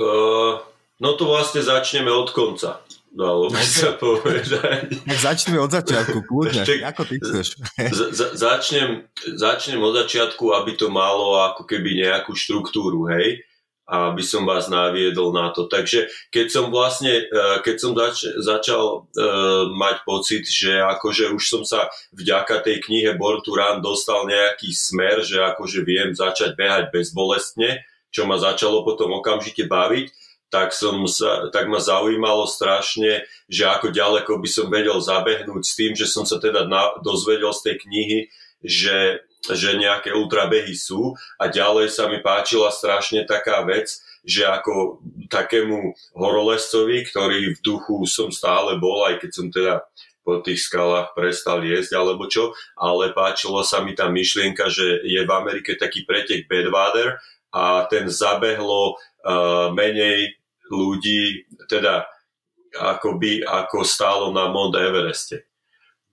Speaker 1: Uh, No to vlastne začneme od konca. Dalo by sa povedať.
Speaker 4: Tak začneme od začiatku, kľudne. Ešte, Ako ty chceš?
Speaker 1: Z- začnem, začnem od začiatku, aby to malo ako keby nejakú štruktúru, hej? aby som vás naviedol na to. Takže keď som vlastne, e, keď som zač- začal uh, mať pocit, že akože už som sa vďaka tej knihe Run dostal nejaký smer, že akože viem začať behať bezbolestne, čo ma začalo potom okamžite baviť, tak, som sa, tak ma zaujímalo strašne, že ako ďaleko by som vedel zabehnúť s tým, že som sa teda na, dozvedel z tej knihy, že, že nejaké ultrabehy sú. A ďalej sa mi páčila strašne taká vec, že ako takému horolescovi, ktorý v duchu som stále bol, aj keď som teda po tých skalách prestal jesť alebo čo, ale páčila sa mi tá myšlienka, že je v Amerike taký pretek Bedwater a ten zabehlo uh, menej ľudí, teda akoby ako stálo na Mount Evereste.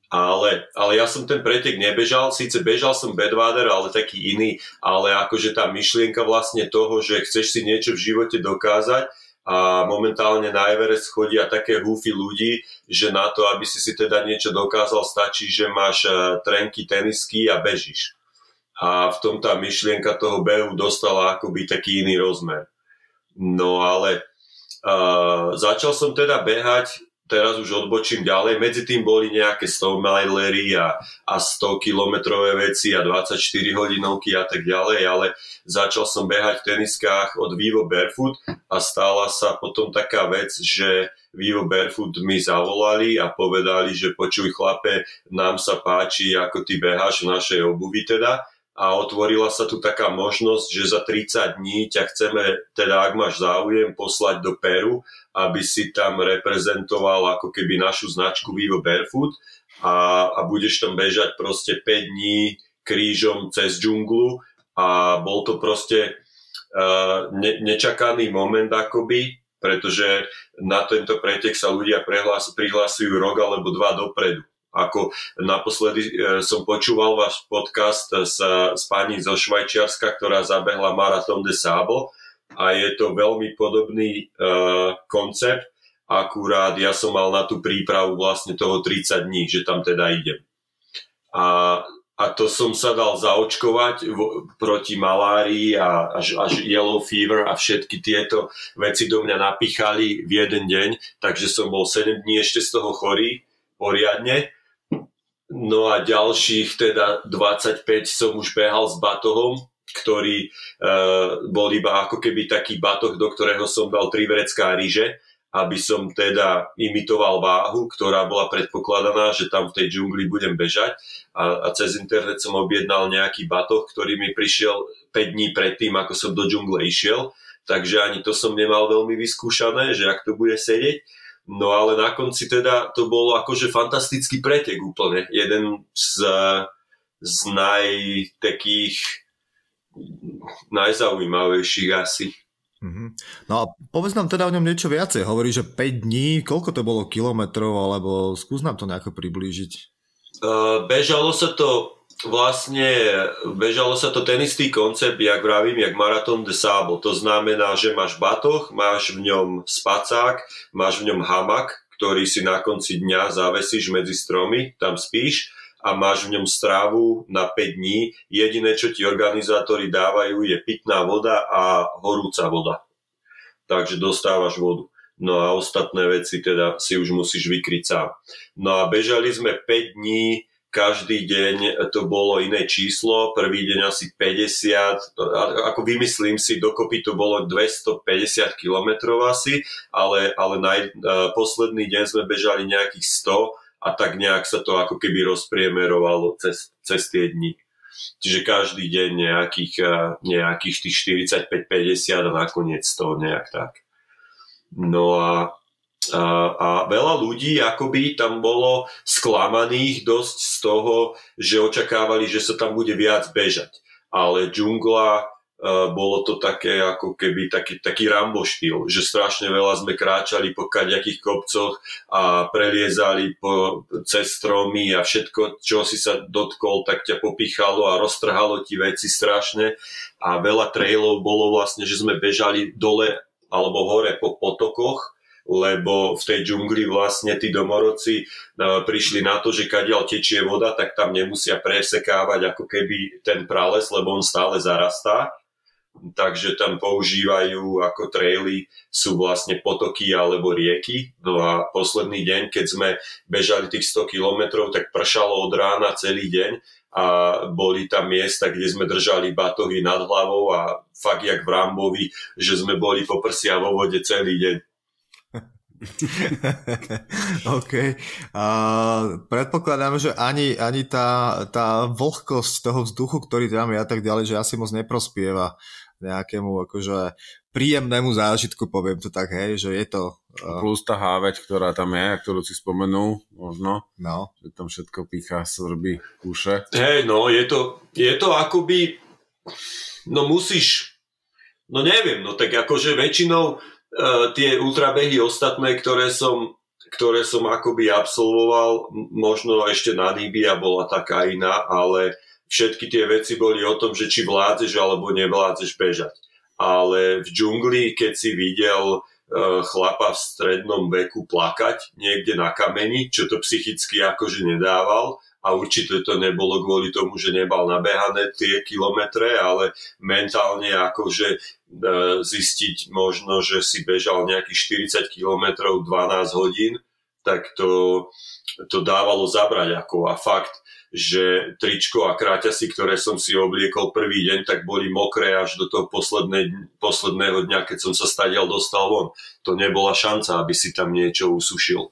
Speaker 1: Ale, ale ja som ten pretek nebežal, síce bežal som Bedwater, ale taký iný, ale akože tá myšlienka vlastne toho, že chceš si niečo v živote dokázať a momentálne na Everest chodia také húfy ľudí, že na to, aby si si teda niečo dokázal, stačí, že máš e, trenky, tenisky a bežíš. A v tom tá myšlienka toho behu dostala akoby taký iný rozmer. No ale Uh, začal som teda behať, teraz už odbočím ďalej, medzi tým boli nejaké 100 milery a, a 100 kilometrové veci a 24 hodinovky a tak ďalej, ale začal som behať v teniskách od Vivo Barefoot a stala sa potom taká vec, že Vivo Barefoot mi zavolali a povedali, že počuj chlape, nám sa páči, ako ty beháš v našej obuvi teda a otvorila sa tu taká možnosť, že za 30 dní ťa chceme, teda ak máš záujem, poslať do Peru, aby si tam reprezentoval ako keby našu značku Vivo Barefoot a, a budeš tam bežať proste 5 dní krížom cez džunglu a bol to proste uh, ne, nečakaný moment akoby, pretože na tento pretek sa ľudia prihlasujú rok alebo dva dopredu. Ako naposledy e, som počúval váš podcast s, s pani zo Švajčiarska, ktorá zabehla Marathon de Sable a je to veľmi podobný uh, koncept, akurát ja som mal na tú prípravu vlastne toho 30 dní, že tam teda idem. A, a to som sa dal zaočkovať v, proti malárii a až, až yellow fever a všetky tieto veci do mňa napichali v jeden deň, takže som bol 7 dní ešte z toho chorý poriadne No a ďalších teda 25 som už behal s batohom, ktorý uh, bol iba ako keby taký batoh, do ktorého som dal tri vrecká ryže, aby som teda imitoval váhu, ktorá bola predpokladaná, že tam v tej džungli budem bežať a, a cez internet som objednal nejaký batoh, ktorý mi prišiel 5 dní predtým, ako som do džungle išiel, takže ani to som nemal veľmi vyskúšané, že ak to bude sedieť. No ale na konci teda to bolo akože fantastický pretek úplne. Jeden z, z naj takých najzaujímavejších asi.
Speaker 4: Mm-hmm. No a povedz nám teda o ňom niečo viacej. Hovorí, že 5 dní, koľko to bolo kilometrov, alebo skús nám to nejako priblížiť.
Speaker 1: Uh, bežalo sa to vlastne bežalo sa to ten istý koncept, jak vravím, jak Marathon de Sable. To znamená, že máš batoh, máš v ňom spacák, máš v ňom hamak, ktorý si na konci dňa zavesíš medzi stromy, tam spíš a máš v ňom strávu na 5 dní. Jediné, čo ti organizátori dávajú, je pitná voda a horúca voda. Takže dostávaš vodu. No a ostatné veci teda si už musíš vykryť sám. No a bežali sme 5 dní každý deň to bolo iné číslo, prvý deň asi 50, ako vymyslím si, dokopy to bolo 250 km asi, ale, ale naj, posledný deň sme bežali nejakých 100 a tak nejak sa to ako keby rozpriemerovalo cez, cez tie dni. Čiže každý deň nejakých, nejakých tých 45-50 a nakoniec to nejak tak. No a a, veľa ľudí akoby tam bolo sklamaných dosť z toho, že očakávali, že sa tam bude viac bežať. Ale džungla Uh, bolo to také ako keby taký, taký Rambo štýl, že strašne veľa sme kráčali po kaďakých kopcoch a preliezali po, cez stromy a všetko, čo si sa dotkol, tak ťa popíchalo a roztrhalo ti veci strašne a veľa trailov bolo vlastne, že sme bežali dole alebo hore po potokoch lebo v tej džungli vlastne tí domorodci e, prišli na to, že kadiaľ tečie voda, tak tam nemusia presekávať ako keby ten prales, lebo on stále zarastá. Takže tam používajú ako traily sú vlastne potoky alebo rieky. No a posledný deň, keď sme bežali tých 100 kilometrov, tak pršalo od rána celý deň a boli tam miesta, kde sme držali batohy nad hlavou a fakt jak v Rambovi, že sme boli po prsia vo vode celý deň.
Speaker 4: OK. A predpokladám, že ani, ani tá, tá vlhkosť toho vzduchu, ktorý tam je a tak ďalej, že asi moc neprospieva nejakému akože príjemnému zážitku, poviem to tak, hej, že je to...
Speaker 3: Uh... Plus tá háveť, ktorá tam je, ktorú si spomenul, možno,
Speaker 4: no.
Speaker 3: že tam všetko pícha, svrbí, kúše.
Speaker 1: Hej, no, je to, je to akoby, no musíš, no neviem, no tak akože väčšinou uh, tie ultrabehy ostatné, ktoré som, ktoré som akoby absolvoval, možno ešte na Nibia bola taká iná, ale všetky tie veci boli o tom, že či vládzeš alebo nevládzeš bežať. Ale v džungli, keď si videl uh, chlapa v strednom veku plakať niekde na kameni, čo to psychicky akože nedával, a určite to nebolo kvôli tomu, že nebal nabehané tie kilometre, ale mentálne akože zistiť možno, že si bežal nejakých 40 kilometrov 12 hodín, tak to, to dávalo zabrať ako a fakt, že tričko a kráťasy, ktoré som si obliekol prvý deň, tak boli mokré až do toho posledné, posledného dňa, keď som sa stadial dostal von. To nebola šanca, aby si tam niečo usušil.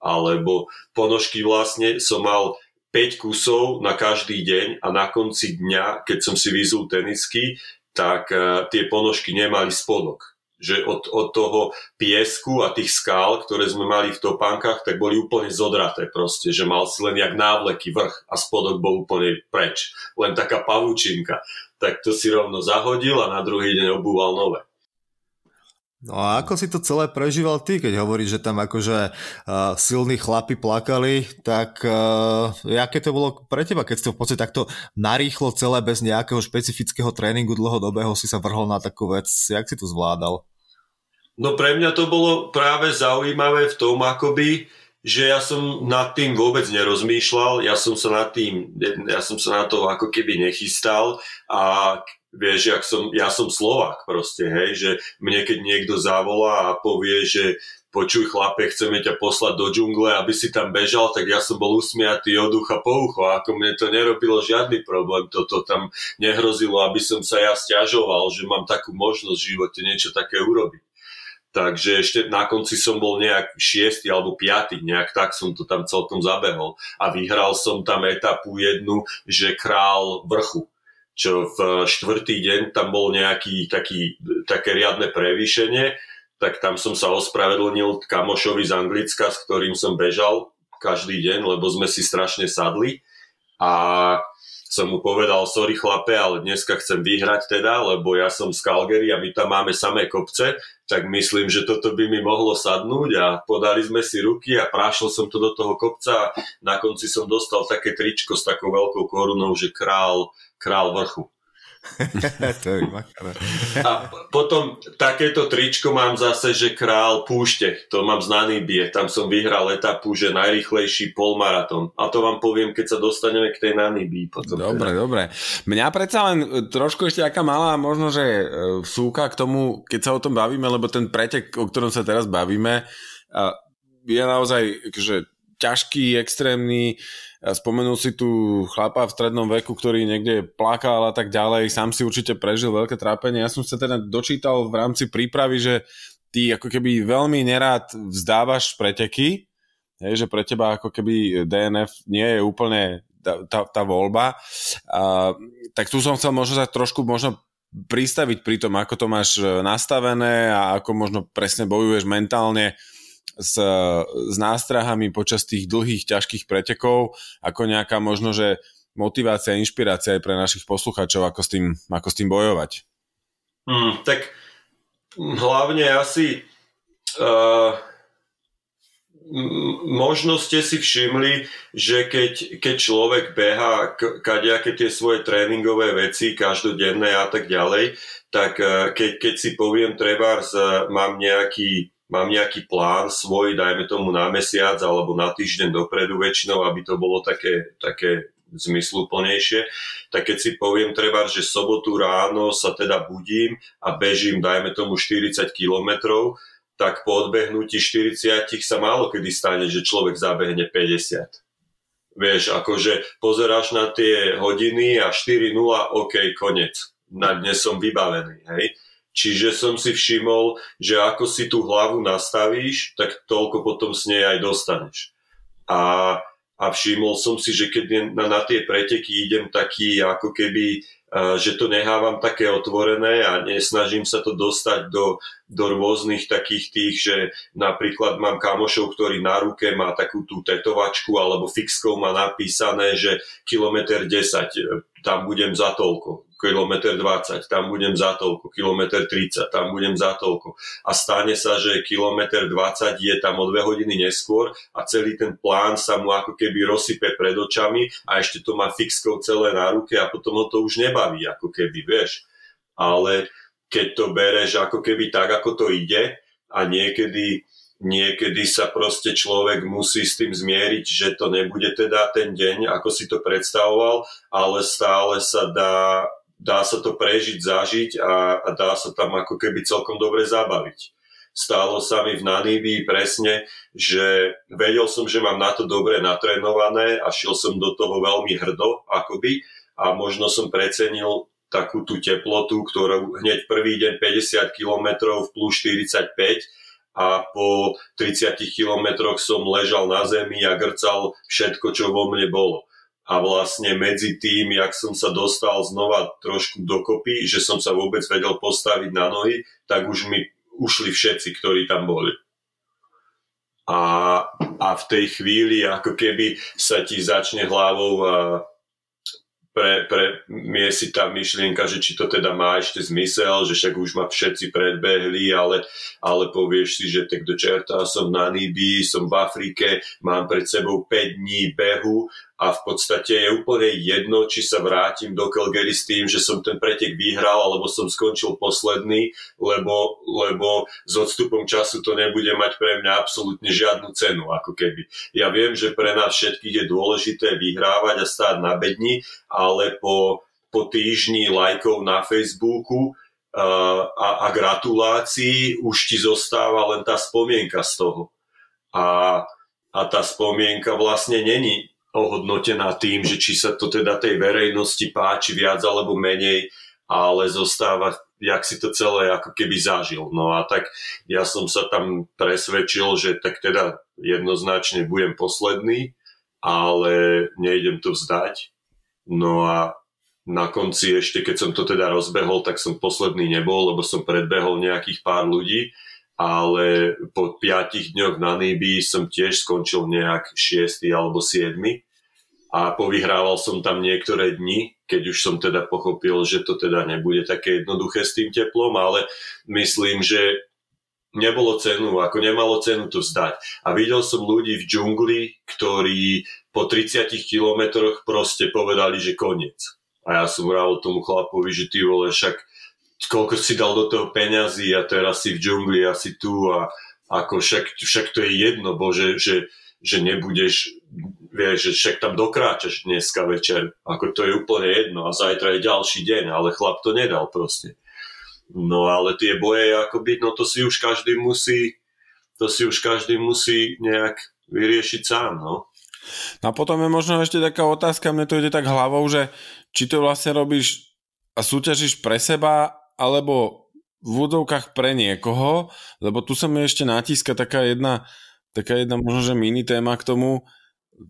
Speaker 1: Alebo ponožky vlastne som mal 5 kusov na každý deň a na konci dňa, keď som si vyzul tenisky, tak uh, tie ponožky nemali spodok. Že od, od toho piesku a tých skál, ktoré sme mali v topánkach, tak boli úplne zodraté proste, že mal si len jak návleky vrch a spodok bol úplne preč. Len taká pavučinka. Tak to si rovno zahodil a na druhý deň obúval nové.
Speaker 4: No a ako si to celé prežíval ty, keď hovoríš, že tam akože uh, silní chlapi plakali, tak uh, aké to bolo pre teba, keď si to v podstate takto narýchlo celé bez nejakého špecifického tréningu dlhodobého si sa vrhol na takú vec, jak si to zvládal?
Speaker 1: No pre mňa to bolo práve zaujímavé v tom akoby, že ja som nad tým vôbec nerozmýšľal, ja som sa nad tým, ja som sa na to ako keby nechystal a vieš, jak som, ja som Slovák proste, hej, že mne keď niekto zavolá a povie, že počuj chlape, chceme ťa poslať do džungle, aby si tam bežal, tak ja som bol usmiatý od ucha po ucho, ako mne to nerobilo žiadny problém, toto tam nehrozilo, aby som sa ja stiažoval, že mám takú možnosť v živote niečo také urobiť. Takže ešte na konci som bol nejak šiestý alebo piatý, nejak tak som to tam celkom zabehol. A vyhral som tam etapu jednu, že král vrchu čo v štvrtý deň tam bol nejaký taký, také riadne prevýšenie, tak tam som sa ospravedlnil kamošovi z Anglicka, s ktorým som bežal každý deň, lebo sme si strašne sadli. A som mu povedal, sorry chlape, ale dneska chcem vyhrať teda, lebo ja som z Calgary a my tam máme samé kopce, tak myslím, že toto by mi mohlo sadnúť. A podali sme si ruky a prášil som to do toho kopca a na konci som dostal také tričko s takou veľkou korunou, že král, král vrchu. to je A potom takéto tričko mám zase, že král púšte, to mám znaný bie, tam som vyhral etapu, že najrychlejší polmaratón. A to vám poviem, keď sa dostaneme k tej Nanibii. Potom
Speaker 3: dobre, teda. dobre. Mňa predsa len e, trošku ešte aká malá možno, že e, súka k tomu, keď sa o tom bavíme, lebo ten pretek, o ktorom sa teraz bavíme, je naozaj že ťažký, extrémny, Spomenul si tu chlapa v strednom veku, ktorý niekde plakal a tak ďalej, sám si určite prežil veľké trápenie. Ja som sa teda dočítal v rámci prípravy, že ty ako keby veľmi nerád vzdávaš preteky, hej, že pre teba ako keby DNF nie je úplne tá, tá, tá voľba. A, tak tu som chcel možno sa trošku možno pristaviť pri tom, ako to máš nastavené a ako možno presne bojuješ mentálne s, s nástrahami počas tých dlhých, ťažkých pretekov, ako nejaká možno, že motivácia, inšpirácia aj pre našich poslucháčov, ako s tým, ako s tým bojovať?
Speaker 1: Hmm, tak hlavne asi uh, možno ste si všimli, že keď, keď človek beha kadejaké tie svoje tréningové veci každodenné a tak ďalej, tak uh, keď, keď si poviem, trebárs, uh, mám nejaký mám nejaký plán svoj, dajme tomu na mesiac alebo na týždeň dopredu väčšinou, aby to bolo také, také zmysluplnejšie, tak keď si poviem treba, že sobotu ráno sa teda budím a bežím, dajme tomu 40 kilometrov, tak po odbehnutí 40 sa málo kedy stane, že človek zabehne 50. Vieš, akože pozeráš na tie hodiny a 4.0, OK, konec. Na dnes som vybavený, hej Čiže som si všimol, že ako si tú hlavu nastavíš, tak toľko potom s nej aj dostaneš. A, a všimol som si, že keď na, na tie preteky idem taký ako keby že to nehávam také otvorené a nesnažím sa to dostať do, do rôznych takých tých, že napríklad mám kamošov, ktorý na ruke má takú tú tetovačku alebo fixkou má napísané, že kilometr 10, tam budem za toľko kilometr 20, tam budem za toľko, kilometr 30, tam budem za toľko. A stane sa, že kilometr 20 je tam o dve hodiny neskôr a celý ten plán sa mu ako keby rozsype pred očami a ešte to má fixkou celé na ruke a potom ho to už nebaví, ako keby, vieš. Ale keď to bereš ako keby tak, ako to ide a niekedy niekedy sa proste človek musí s tým zmieriť, že to nebude teda ten deň, ako si to predstavoval, ale stále sa dá dá sa to prežiť, zažiť a, a dá sa tam ako keby celkom dobre zabaviť. Stálo sa mi v Naníbii presne, že vedel som, že mám na to dobre natrénované a šiel som do toho veľmi hrdo, akoby, a možno som precenil takú tú teplotu, ktorú hneď prvý deň 50 km v plus 45 a po 30 km som ležal na zemi a grcal všetko, čo vo mne bolo a vlastne medzi tým, jak som sa dostal znova trošku dokopy, že som sa vôbec vedel postaviť na nohy, tak už mi ušli všetci, ktorí tam boli. A, a v tej chvíli ako keby sa ti začne hlavou pre, pre si tá myšlienka, že či to teda má ešte zmysel, že však už ma všetci predbehli, ale, ale povieš si, že tak do čerta som na Nibii, som v Afrike, mám pred sebou 5 dní behu a v podstate je úplne jedno, či sa vrátim do Calgary s tým, že som ten pretek vyhral, alebo som skončil posledný, lebo, lebo s odstupom času to nebude mať pre mňa absolútne žiadnu cenu, ako keby. Ja viem, že pre nás všetkých je dôležité vyhrávať a stáť na bedni, ale po, po týždni lajkov na Facebooku a, a, gratulácií už ti zostáva len tá spomienka z toho. A, a tá spomienka vlastne není ohodnotená tým, že či sa to teda tej verejnosti páči viac alebo menej, ale zostáva, jak si to celé ako keby zažil. No a tak ja som sa tam presvedčil, že tak teda jednoznačne budem posledný, ale nejdem to vzdať. No a na konci ešte, keď som to teda rozbehol, tak som posledný nebol, lebo som predbehol nejakých pár ľudí ale po 5 dňoch na Níbii som tiež skončil nejak 6 alebo 7 a povyhrával som tam niektoré dni, keď už som teda pochopil, že to teda nebude také jednoduché s tým teplom, ale myslím, že nebolo cenu, ako nemalo cenu to vzdať. A videl som ľudí v džungli, ktorí po 30 kilometroch proste povedali, že koniec. A ja som vravil tomu chlapovi, že ty vole, však koľko si dal do toho peňazí a teraz si v džungli a si tu a ako však, však to je jedno, bože, že, že nebudeš vieš, že však tam dokráčaš dneska večer, ako to je úplne jedno a zajtra je ďalší deň, ale chlap to nedal proste. No ale tie boje akoby, no to si už každý musí, to si už každý musí nejak vyriešiť sám, no.
Speaker 3: No a potom je možno ešte taká otázka, mne to ide tak hlavou, že či to vlastne robíš a súťažíš pre seba, alebo v údovkách pre niekoho, lebo tu sa mi ešte natíska taká jedna, taká jedna možno, že mini téma k tomu,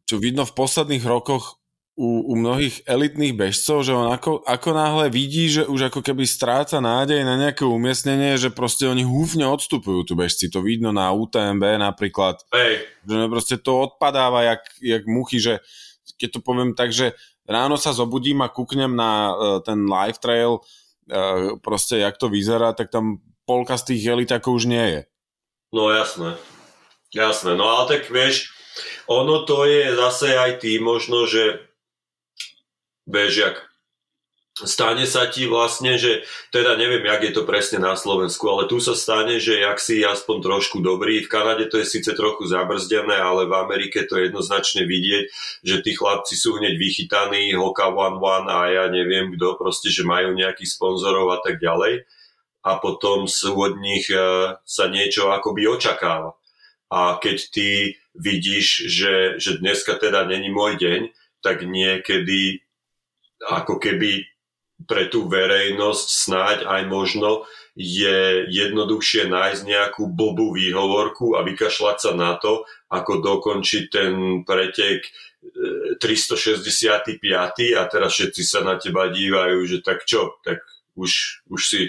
Speaker 3: čo vidno v posledných rokoch u, u mnohých elitných bežcov, že on ako, ako náhle vidí, že už ako keby stráca nádej na nejaké umiestnenie, že proste oni húfne odstupujú tu bežci. To vidno na UTMB napríklad.
Speaker 1: Hey.
Speaker 3: Že proste to odpadáva jak, jak muchy, že keď to poviem tak, že ráno sa zobudím a kúknem na uh, ten live trail, proste jak to vyzerá, tak tam polka z tých elitákov už nie je.
Speaker 1: No jasné. Jasné, no ale tak vieš, ono to je zase aj tým možno, že bežiak stane sa ti vlastne, že teda neviem, jak je to presne na Slovensku, ale tu sa stane, že jak si aspoň trošku dobrý, v Kanade to je síce trochu zabrzdené, ale v Amerike to je jednoznačne vidieť, že tí chlapci sú hneď vychytaní, Hoka One One a ja neviem kto, proste, že majú nejakých sponzorov a tak ďalej a potom od nich e, sa niečo akoby očakáva. A keď ty vidíš, že, že dneska teda není môj deň, tak niekedy ako keby pre tú verejnosť snáď aj možno je jednoduchšie nájsť nejakú blbú výhovorku a vykašľať sa na to, ako dokončiť ten pretek 365. E, a teraz všetci sa na teba dívajú, že tak čo, tak už, už si,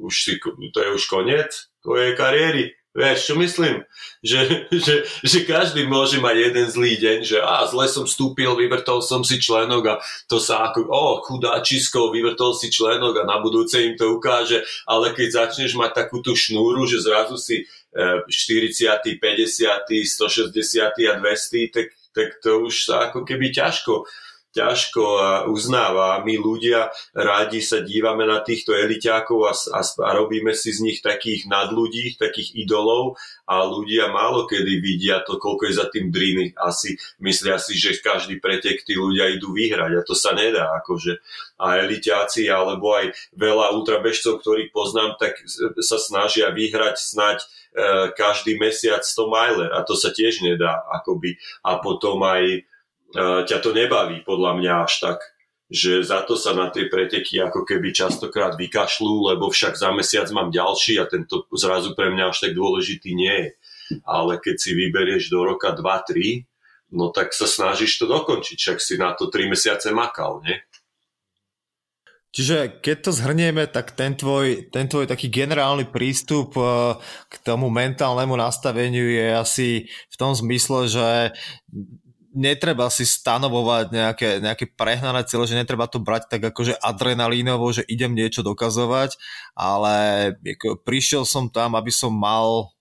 Speaker 1: už si, to je už koniec tvojej kariéry. Vieš, čo myslím? Že, že, že každý môže mať jeden zlý deň, že a zle som vstúpil, vyvrtol som si členok a to sa ako, o, chudáčisko, vyvrtol si členok a na budúce im to ukáže, ale keď začneš mať takú tú šnúru, že zrazu si 40., 50., 160. a 200, tak, tak to už sa ako keby ťažko ťažko uznáva. My ľudia rádi sa dívame na týchto eliťákov a, a, a robíme si z nich takých nadľudí, takých idolov a ľudia málo kedy vidia to, koľko je za tým driny. Asi myslia si, že každý pretek tí ľudia idú vyhrať a to sa nedá. Akože. A eliťáci alebo aj veľa ultrabežcov, ktorých poznám, tak sa snažia vyhrať snať e, každý mesiac 100 miler a to sa tiež nedá akoby. A potom aj ťa to nebaví podľa mňa až tak že za to sa na tie preteky ako keby častokrát vykašľú, lebo však za mesiac mám ďalší a tento zrazu pre mňa až tak dôležitý nie je. Ale keď si vyberieš do roka 2-3, no tak sa snažíš to dokončiť, však si na to 3 mesiace makal, nie?
Speaker 4: Čiže keď to zhrnieme, tak ten tvoj, ten tvoj taký generálny prístup eh, k tomu mentálnemu nastaveniu je asi v tom zmysle, že netreba si stanovovať nejaké, nejaké prehnané cieľe, že netreba to brať tak akože adrenalínovo, že idem niečo dokazovať, ale ako, prišiel som tam, aby som mal,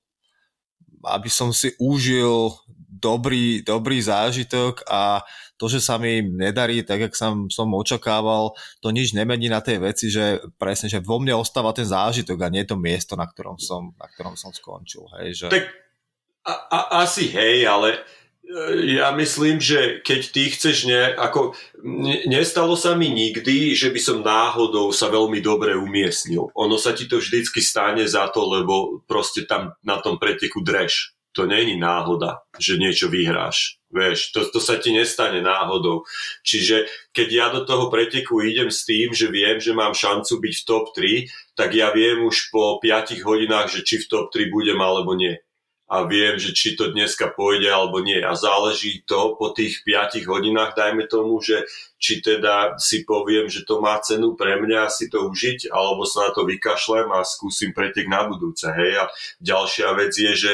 Speaker 4: aby som si užil dobrý, dobrý zážitok a to, že sa mi nedarí tak, jak som, som očakával, to nič nemení na tej veci, že presne, že vo mne ostáva ten zážitok a nie to miesto, na ktorom som, na ktorom som skončil. Hej, že...
Speaker 1: Tak a, a, asi hej, ale ja myslím, že keď ty chceš ne, ako, nestalo sa mi nikdy, že by som náhodou sa veľmi dobre umiestnil. Ono sa ti to vždycky stane za to, lebo proste tam na tom preteku dreš. To není náhoda, že niečo vyhráš. Vieš, to, to sa ti nestane náhodou. Čiže keď ja do toho preteku idem s tým, že viem, že mám šancu byť v top 3, tak ja viem už po 5 hodinách, že či v top 3 budem alebo nie a viem, že či to dneska pôjde alebo nie. A záleží to po tých 5 hodinách, dajme tomu, že či teda si poviem, že to má cenu pre mňa si to užiť, alebo sa na to vykašlem a skúsim pretek na budúce. Hej? A ďalšia vec je, že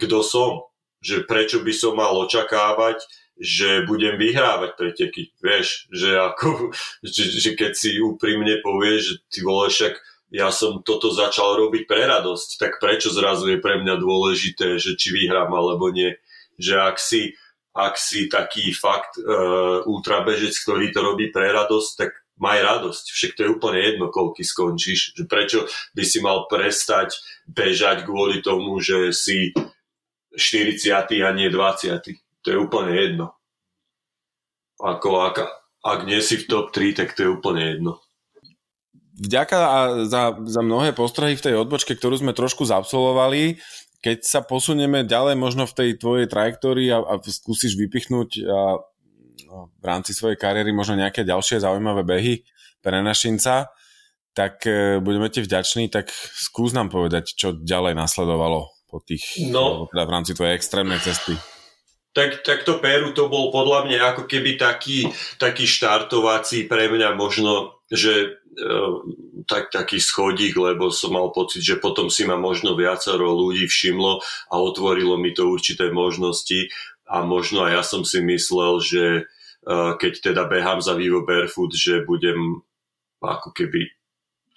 Speaker 1: kto som, že prečo by som mal očakávať, že budem vyhrávať preteky. Vieš, že, ako, že, že keď si úprimne povieš, že ty vole však ja som toto začal robiť pre radosť, tak prečo zrazu je pre mňa dôležité, že či vyhrám alebo nie. Že ak si, ak si taký fakt uh, ultrabežec, ktorý to robí pre radosť, tak maj radosť. Však to je úplne jedno, koľky skončíš. Že prečo by si mal prestať bežať kvôli tomu, že si 40. a nie 20. To je úplne jedno. Ako, ak, ak nie si v top 3, tak to je úplne jedno
Speaker 3: vďaka za, za mnohé postrehy v tej odbočke, ktorú sme trošku zabsolvovali. Keď sa posunieme ďalej možno v tej tvojej trajektórii a, a skúsiš vypichnúť a, no, v rámci svojej kariéry možno nejaké ďalšie zaujímavé behy pre našinca, tak e, budeme ti vďační, tak skús nám povedať, čo ďalej nasledovalo po tých, no, teda v rámci tvojej extrémnej cesty.
Speaker 1: Tak, tak to Peru to bol podľa mňa ako keby taký, taký štartovací pre mňa možno, že Ehm, tak, taký schodík, lebo som mal pocit, že potom si ma možno viacero ľudí všimlo a otvorilo mi to určité možnosti. A možno aj ja som si myslel, že uh, keď teda behám za Vivo Barefoot, že budem ako keby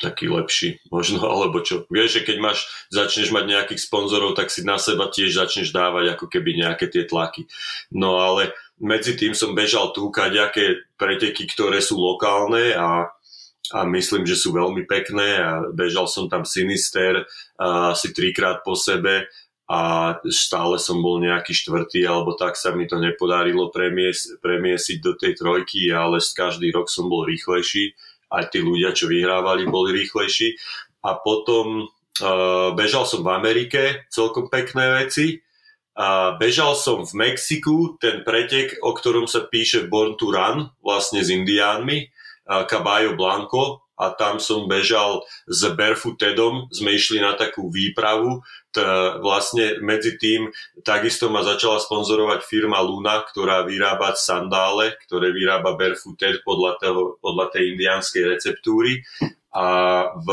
Speaker 1: taký lepší možno, alebo čo. Vieš, že keď máš, začneš mať nejakých sponzorov, tak si na seba tiež začneš dávať ako keby nejaké tie tlaky. No ale medzi tým som bežal tu kaďaké preteky, ktoré sú lokálne a a myslím, že sú veľmi pekné a bežal som tam Sinister asi trikrát po sebe a stále som bol nejaký štvrtý alebo tak sa mi to nepodarilo premies, premiesiť do tej trojky, ale každý rok som bol rýchlejší, aj tí ľudia, čo vyhrávali, boli rýchlejší. A potom uh, bežal som v Amerike, celkom pekné veci, a bežal som v Mexiku, ten pretek, o ktorom sa píše Born to Run, vlastne s Indiánmi, Caballo Blanco a tam som bežal s Barefooted,om sme išli na takú výpravu, t- vlastne medzi tým takisto ma začala sponzorovať firma Luna, ktorá vyrába sandále, ktoré vyrába Barefooted podľa, toho, podľa tej indianskej receptúry. A v,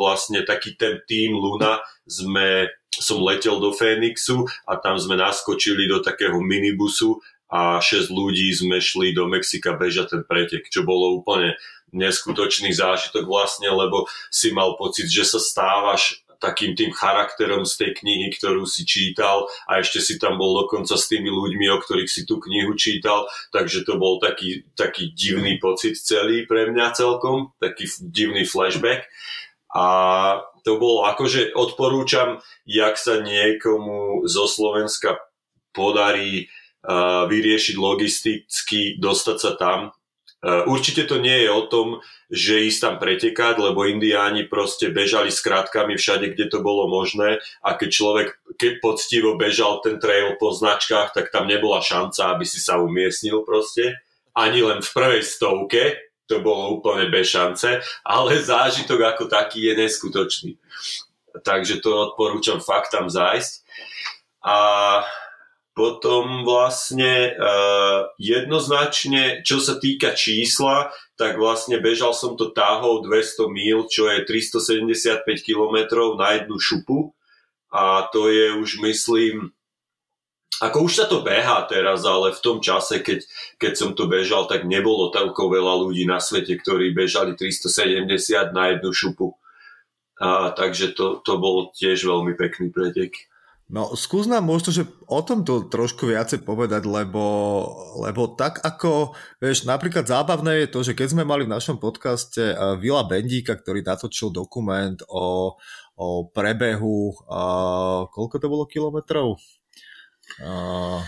Speaker 1: vlastne taký ten tým Luna sme som letel do Fénixu a tam sme naskočili do takého minibusu a 6 ľudí sme šli do Mexika bežať ten pretek, čo bolo úplne neskutočný zážitok vlastne, lebo si mal pocit, že sa stávaš takým tým charakterom z tej knihy, ktorú si čítal a ešte si tam bol dokonca s tými ľuďmi, o ktorých si tú knihu čítal, takže to bol taký, taký divný pocit celý pre mňa celkom, taký divný flashback. A to bolo akože odporúčam, jak sa niekomu zo Slovenska podarí vyriešiť logisticky, dostať sa tam. Určite to nie je o tom, že ísť tam pretekať, lebo indiáni proste bežali s krátkami všade, kde to bolo možné a keď človek keď poctivo bežal ten trail po značkách, tak tam nebola šanca, aby si sa umiestnil proste. Ani len v prvej stovke, to bolo úplne bez šance, ale zážitok ako taký je neskutočný. Takže to odporúčam fakt tam zájsť. A potom vlastne uh, jednoznačne, čo sa týka čísla, tak vlastne bežal som to táhou 200 mil, čo je 375 km na jednu šupu. A to je už, myslím, ako už sa to beha teraz, ale v tom čase, keď, keď som to bežal, tak nebolo toľko veľa ľudí na svete, ktorí bežali 370 na jednu šupu. A, takže to, to bol tiež veľmi pekný pretek.
Speaker 4: No skús nám možno, že o tomto trošku viacej povedať, lebo, lebo tak ako, vieš, napríklad zábavné je to, že keď sme mali v našom podcaste uh, Vila Bendíka, ktorý natočil dokument o, o prebehu, uh, koľko to bolo kilometrov? Uh,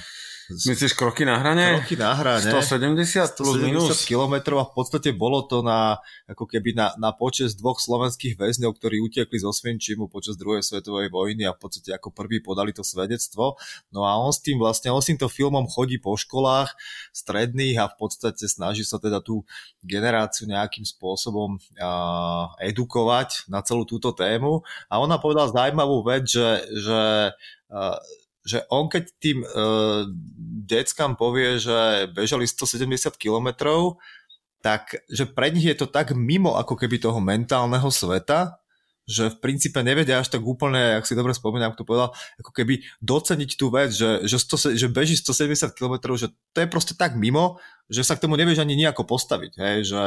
Speaker 3: Myslíš kroky na hrane?
Speaker 4: Kroky na hrane.
Speaker 3: 170 plus
Speaker 4: 170
Speaker 3: minus?
Speaker 4: kilometrov a v podstate bolo to na, ako keby na, na počas dvoch slovenských väzňov, ktorí utekli zo Svenčimu počas druhej svetovej vojny a v podstate ako prvý podali to svedectvo. No a on s tým vlastne, on s týmto filmom chodí po školách stredných a v podstate snaží sa teda tú generáciu nejakým spôsobom uh, edukovať na celú túto tému. A ona povedala zaujímavú vec, že, že uh, že on keď tým uh, deckám povie, že bežali 170 kilometrov, tak že pre nich je to tak mimo ako keby toho mentálneho sveta, že v princípe nevedia až tak úplne, ak si dobre spomínam, to povedal, ako keby doceniť tú vec, že, že, 100, že beží 170 km, že to je proste tak mimo, že sa k tomu nevieš ani nejako postaviť, hej, že,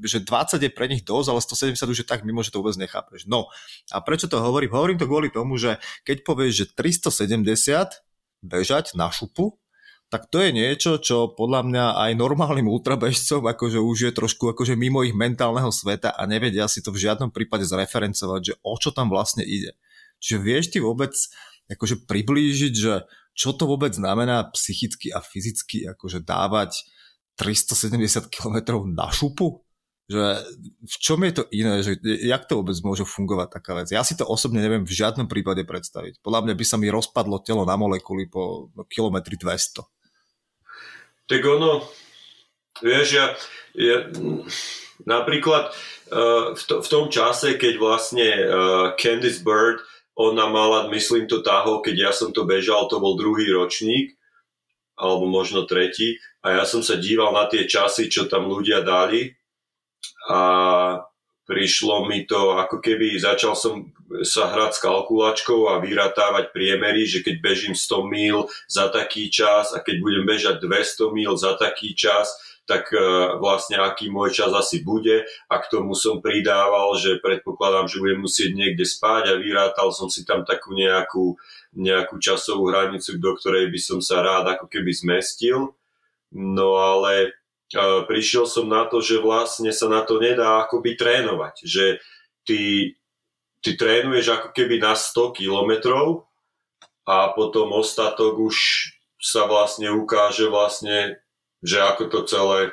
Speaker 4: že 20 je pre nich dosť, ale 170 už je tak mimo, že to vôbec nechápeš. No a prečo to hovorím? Hovorím to kvôli tomu, že keď povieš, že 370 bežať na šupu, tak to je niečo, čo podľa mňa aj normálnym ultrabežcom akože už je trošku akože mimo ich mentálneho sveta a nevedia si to v žiadnom prípade zreferencovať, že o čo tam vlastne ide. Čiže vieš ty vôbec akože priblížiť, že čo to vôbec znamená psychicky a fyzicky akože dávať 370 km na šupu? Že v čom je to iné? Že, jak to vôbec môže fungovať taká vec? Ja si to osobne neviem v žiadnom prípade predstaviť. Podľa mňa by sa mi rozpadlo telo na molekuly po kilometri 200
Speaker 1: tak ono, vieš, ja, ja napríklad uh, v, to, v tom čase, keď vlastne uh, Candice Bird, ona mala, myslím to táho, keď ja som to bežal, to bol druhý ročník, alebo možno tretí, a ja som sa díval na tie časy, čo tam ľudia dali a prišlo mi to, ako keby začal som sa hrať s kalkulačkou a vyratávať priemery, že keď bežím 100 mil za taký čas a keď budem bežať 200 mil za taký čas, tak e, vlastne aký môj čas asi bude a k tomu som pridával, že predpokladám, že budem musieť niekde spať a vyrátal som si tam takú nejakú, nejakú časovú hranicu, do ktorej by som sa rád ako keby zmestil. No ale prišiel som na to, že vlastne sa na to nedá akoby trénovať. Že ty, ty trénuješ ako keby na 100 kilometrov a potom ostatok už sa vlastne ukáže vlastne, že ako to celé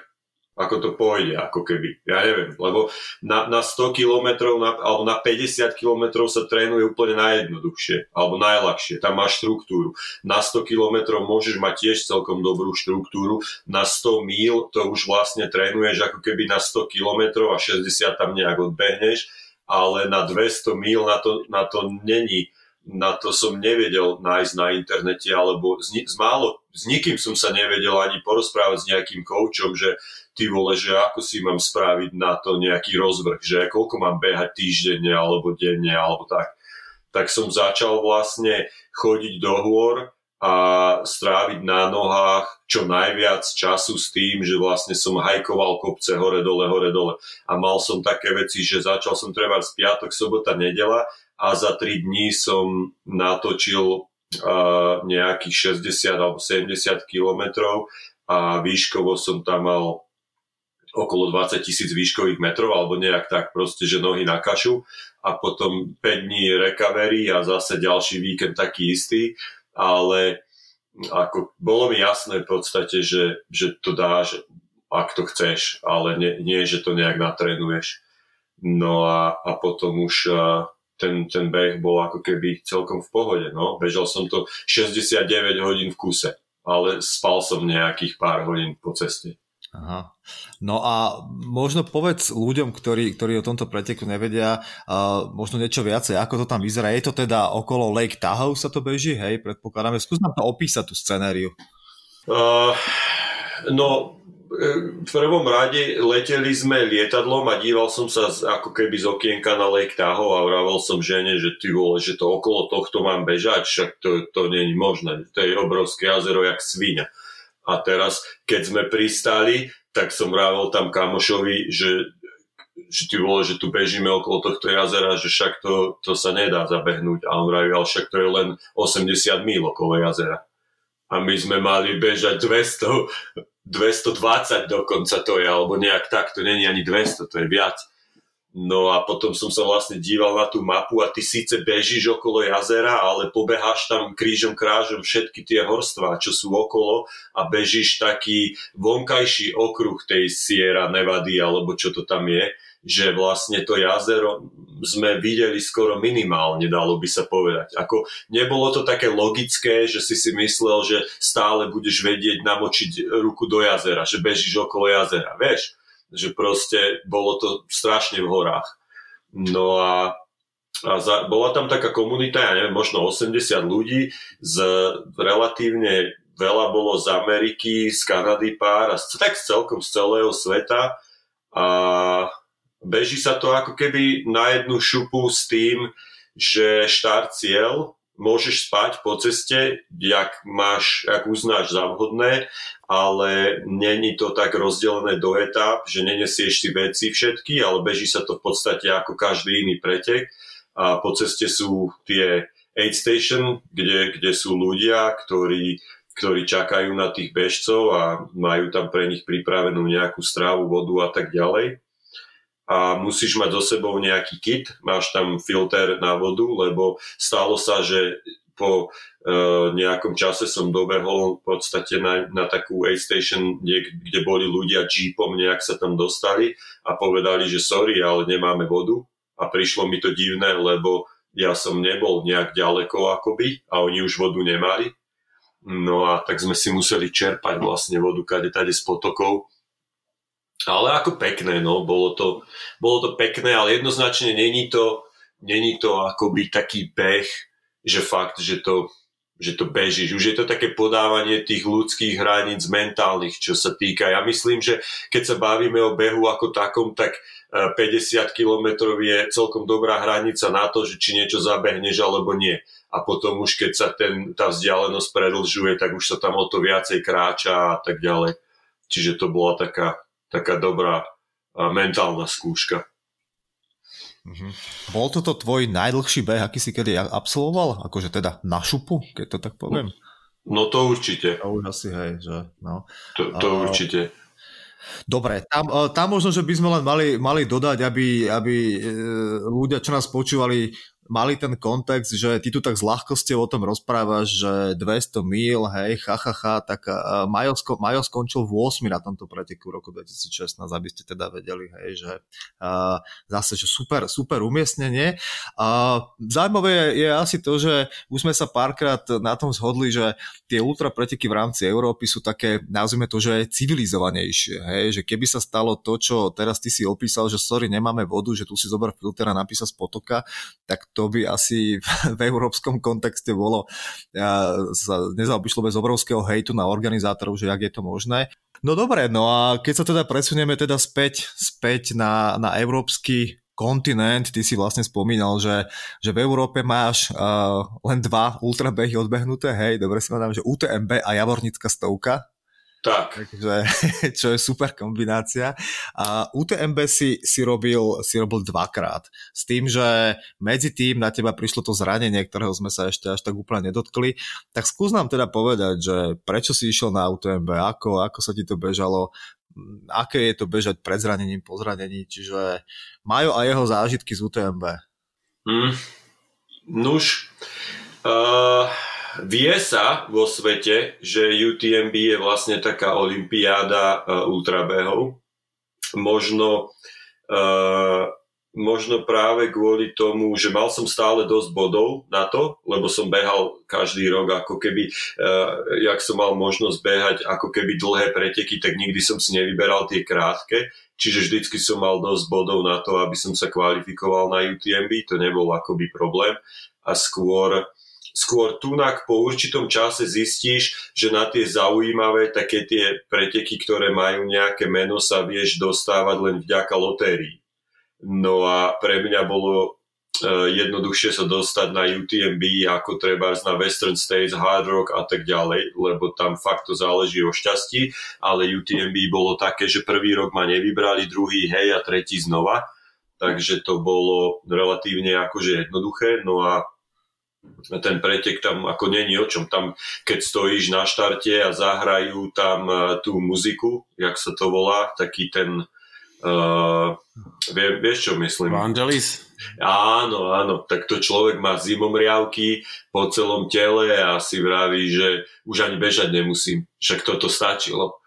Speaker 1: ako to pôjde, ako keby. Ja neviem, lebo na, na 100 km na, alebo na 50 km sa trénuje úplne najjednoduchšie, alebo najľahšie. Tam máš štruktúru. Na 100 km môžeš mať tiež celkom dobrú štruktúru. Na 100 míl to už vlastne trénuješ ako keby na 100 km a 60 tam nejak odbehneš, ale na 200 míl na to, na to není na to som nevedel nájsť na internete, alebo s, s málo, s nikým som sa nevedel ani porozprávať s nejakým koučom, že ty vole, že ako si mám spraviť na to nejaký rozvrh, že koľko mám behať týždenne alebo denne alebo tak. Tak som začal vlastne chodiť do hôr a stráviť na nohách čo najviac času s tým, že vlastne som hajkoval kopce hore dole, hore dole. A mal som také veci, že začal som trebať z piatok, sobota, nedela a za 3 dní som natočil uh, nejakých 60 alebo 70 kilometrov a výškovo som tam mal okolo 20 tisíc výškových metrov alebo nejak tak proste, že nohy na kašu a potom 5 dní recovery a zase ďalší víkend taký istý, ale ako bolo mi jasné v podstate, že, že to dáš, ak to chceš, ale nie, nie že to nejak natrénuješ. No a, a potom už ten, ten beh bol ako keby celkom v pohode. No. Bežal som to 69 hodín v kuse, ale spal som nejakých pár hodín po ceste.
Speaker 4: Aha. No a možno povedz ľuďom, ktorí, ktorí o tomto preteku nevedia, uh, možno niečo viacej, ako to tam vyzerá. Je to teda okolo Lake Tahoe sa to beží, hej, predpokladáme. Skús nám to opísať, tú scenériu.
Speaker 1: Uh, no, v prvom rade leteli sme lietadlom a díval som sa z, ako keby z okienka na Lake Tahoe a vravel som žene, že ty vole, že to okolo tohto mám bežať, však to, to nie je možné. To je obrovské jazero jak svíňa. A teraz, keď sme pristali, tak som rával tam kamošovi, že, že ty vole, že tu bežíme okolo tohto jazera, že však to, to sa nedá zabehnúť. A on vravel, však to je len 80 míl okolo jazera. A my sme mali bežať 200, 220 dokonca to je, alebo nejak tak, to není ani 200, to je viac. No a potom som sa vlastne díval na tú mapu a ty síce bežíš okolo jazera, ale pobeháš tam krížom krážom všetky tie horstvá, čo sú okolo a bežíš taký vonkajší okruh tej Sierra Nevady alebo čo to tam je, že vlastne to jazero sme videli skoro minimálne, dalo by sa povedať. Ako nebolo to také logické, že si si myslel, že stále budeš vedieť namočiť ruku do jazera, že bežíš okolo jazera, vieš že proste bolo to strašne v horách. No a, a za, bola tam taká komunita, ja neviem, možno 80 ľudí, z relatívne veľa bolo z Ameriky, z Kanady pár a tak celkom z celého sveta a beží sa to ako keby na jednu šupu s tým, že štart cieľ môžeš spať po ceste, jak máš, jak uznáš za vhodné, ale není to tak rozdelené do etap, že nenesieš si veci všetky, ale beží sa to v podstate ako každý iný pretek a po ceste sú tie aid station, kde, kde sú ľudia, ktorí, ktorí čakajú na tých bežcov a majú tam pre nich pripravenú nejakú strávu, vodu a tak ďalej a musíš mať so sebou nejaký kit, máš tam filter na vodu, lebo stalo sa, že po uh, nejakom čase som dobehol v podstate na, na takú aid station, kde, kde boli ľudia jeepom, nejak sa tam dostali a povedali, že sorry, ale nemáme vodu a prišlo mi to divné, lebo ja som nebol nejak ďaleko akoby a oni už vodu nemali. No a tak sme si museli čerpať vlastne vodu kade tade z potokov ale ako pekné, no, bolo to, bolo to pekné, ale jednoznačne není to, není to akoby taký beh, že fakt, že to, že to bežíš. Už je to také podávanie tých ľudských hraníc mentálnych, čo sa týka. Ja myslím, že keď sa bavíme o behu ako takom, tak 50 e, km je celkom dobrá hranica na to, že či niečo zabehneš alebo nie. A potom už keď sa ten, tá vzdialenosť predlžuje, tak už sa tam o to viacej kráča a tak ďalej. Čiže to bola taká taká dobrá mentálna skúška.
Speaker 4: Mm-hmm. Bol toto tvoj najdlhší beh, aký si kedy absolvoval? Akože teda na šupu, keď to tak poviem?
Speaker 1: No to určite.
Speaker 4: To už asi, hej, že no.
Speaker 1: To, to uh, určite.
Speaker 4: Dobre, tam, tam možno, že by sme len mali, mali dodať, aby, aby e, ľudia, čo nás počúvali, mali ten kontext, že ty tu tak s ľahkosťou o tom rozprávaš, že 200 mil, hej, ha, ha, ha tak uh, Majo, sko- Majo skončil v 8 na tomto preteku roku 2016, aby ste teda vedeli, hej, že uh, zase, že super, super umiestnenie. Uh, zaujímavé je, je asi to, že už sme sa párkrát na tom zhodli, že tie ultra preteky v rámci Európy sú také, nazvime to, že civilizovanejšie, hej, že keby sa stalo to, čo teraz ty si opísal, že sorry, nemáme vodu, že tu si zober filter a napísa z potoka, tak to by asi v európskom kontexte bolo, sa nezaobišlo bez obrovského hejtu na organizátorov, že jak je to možné. No dobre, no a keď sa teda presunieme teda späť, späť na, na európsky kontinent, ty si vlastne spomínal, že, že v Európe máš uh, len dva ultrabehy odbehnuté, hej, dobre si mám, že UTMB a Javornická stovka,
Speaker 1: tak.
Speaker 4: Takže, čo je super kombinácia. A UTMB si, si, robil, si robil dvakrát. S tým, že medzi tým na teba prišlo to zranenie, ktorého sme sa ešte až tak úplne nedotkli. Tak skús nám teda povedať, že prečo si išiel na UTMB, ako, ako sa ti to bežalo, aké je to bežať pred zranením, po zranení, čiže Majo a jeho zážitky z UTMB.
Speaker 1: Hmm. Nuž, uh, vie sa vo svete, že UTMB je vlastne taká olimpiáda uh, ultrabehov. Možno, uh, možno práve kvôli tomu, že mal som stále dosť bodov na to, lebo som behal každý rok ako keby, uh, jak som mal možnosť behať ako keby dlhé preteky, tak nikdy som si nevyberal tie krátke, čiže vždycky som mal dosť bodov na to, aby som sa kvalifikoval na UTMB, to nebol akoby problém. A skôr skôr tunak po určitom čase zistíš, že na tie zaujímavé také tie preteky, ktoré majú nejaké meno, sa vieš dostávať len vďaka lotérii. No a pre mňa bolo uh, jednoduchšie sa dostať na UTMB ako treba na Western States, Hard Rock a tak ďalej, lebo tam fakt to záleží o šťastí, ale UTMB bolo také, že prvý rok ma nevybrali, druhý hej a tretí znova, takže to bolo relatívne akože jednoduché, no a ten pretek tam ako není o čom. Tam, keď stojíš na štarte a zahrajú tam uh, tú muziku, jak sa to volá, taký ten uh, Vie, vieš, čo myslím?
Speaker 3: Vangelis?
Speaker 1: Áno, áno, tak to človek má zimomriavky po celom tele a si vraví, že už ani bežať nemusím. Však toto stačilo.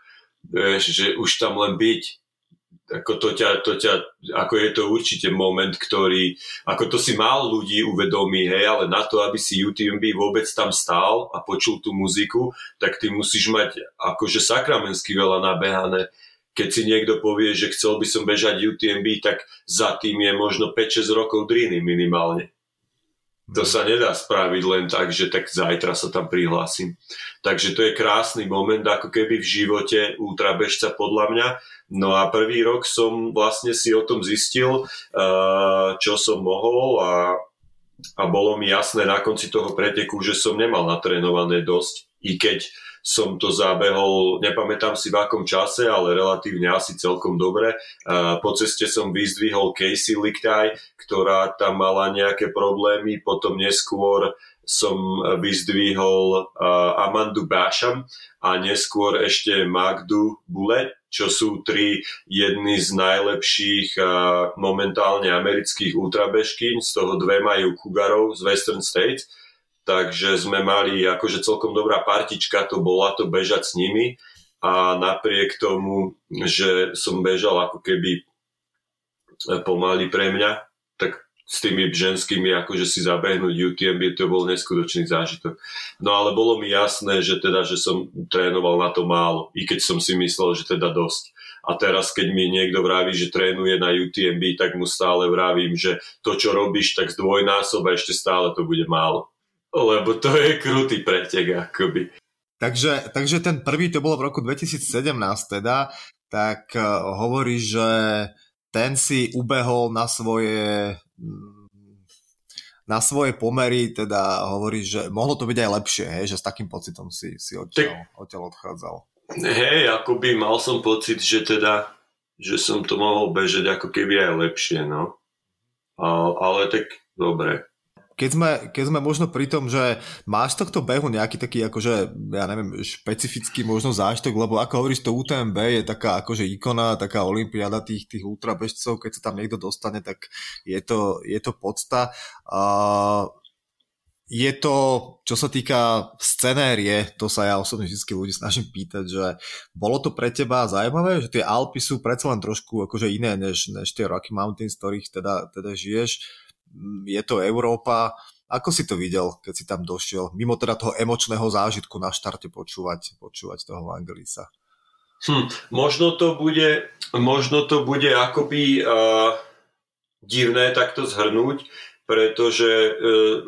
Speaker 1: Vieš, že už tam len byť. Ako, to ťa, to ťa, ako je to určite moment, ktorý, ako to si málo ľudí uvedomí, hej, ale na to, aby si UTMB vôbec tam stál a počul tú muziku, tak ty musíš mať akože sakramensky veľa nabehané keď si niekto povie, že chcel by som bežať UTMB, tak za tým je možno 5-6 rokov driny minimálne. To sa nedá spraviť len tak, že tak zajtra sa tam prihlásim. Takže to je krásny moment, ako keby v živote ultrabežca podľa mňa. No a prvý rok som vlastne si o tom zistil, eh, čo som mohol a, a bolo mi jasné na konci toho preteku, že som nemal natrénované dosť. I keď som to zabehol, nepamätám si v akom čase, ale relatívne asi celkom dobre. Po ceste som vyzdvihol Casey Lichtaj, ktorá tam mala nejaké problémy, potom neskôr som vyzdvihol Amandu Basham a neskôr ešte Magdu Bule, čo sú tri jedny z najlepších momentálne amerických ultrabežkyň, z toho dve majú Kugarov z Western States takže sme mali akože celkom dobrá partička, to bola to bežať s nimi a napriek tomu, že som bežal ako keby pomaly pre mňa, tak s tými ženskými akože si zabehnúť UTMB, to bol neskutočný zážitok. No ale bolo mi jasné, že teda, že som trénoval na to málo, i keď som si myslel, že teda dosť. A teraz, keď mi niekto vraví, že trénuje na UTMB, tak mu stále vravím, že to, čo robíš, tak zdvojnásob a ešte stále to bude málo lebo to je krutý pretek akoby.
Speaker 4: Takže, takže ten prvý to bolo v roku 2017 teda, tak uh, hovorí, že ten si ubehol na svoje na svoje pomery, teda hovorí, že mohlo to byť aj lepšie, hej, že s takým pocitom si, si odtiaľ, odtiaľ odchádzal.
Speaker 1: Hej, akoby mal som pocit, že teda, že som to mohol bežať ako keby aj lepšie, no. A, ale tak dobre,
Speaker 4: keď sme, keď sme možno pri tom, že máš tohto behu nejaký taký, akože, ja neviem, špecifický možno záštok, lebo ako hovoríš, to UTMB je taká akože ikona, taká olimpiáda tých, tých ultrabežcov, keď sa tam niekto dostane, tak je to, je to podsta. Uh, je to, čo sa týka scenérie, to sa ja osobne vždy ľudí snažím pýtať, že bolo to pre teba zaujímavé, že tie Alpy sú predsa len trošku akože iné než, než tie Rocky Mountains, z ktorých teda, teda žiješ je to Európa. Ako si to videl, keď si tam došiel? Mimo teda toho emočného zážitku na štarte počúvať, počúvať toho Angelisa.
Speaker 1: Hm, možno to bude, možno to bude akoby uh, divné takto zhrnúť, pretože e,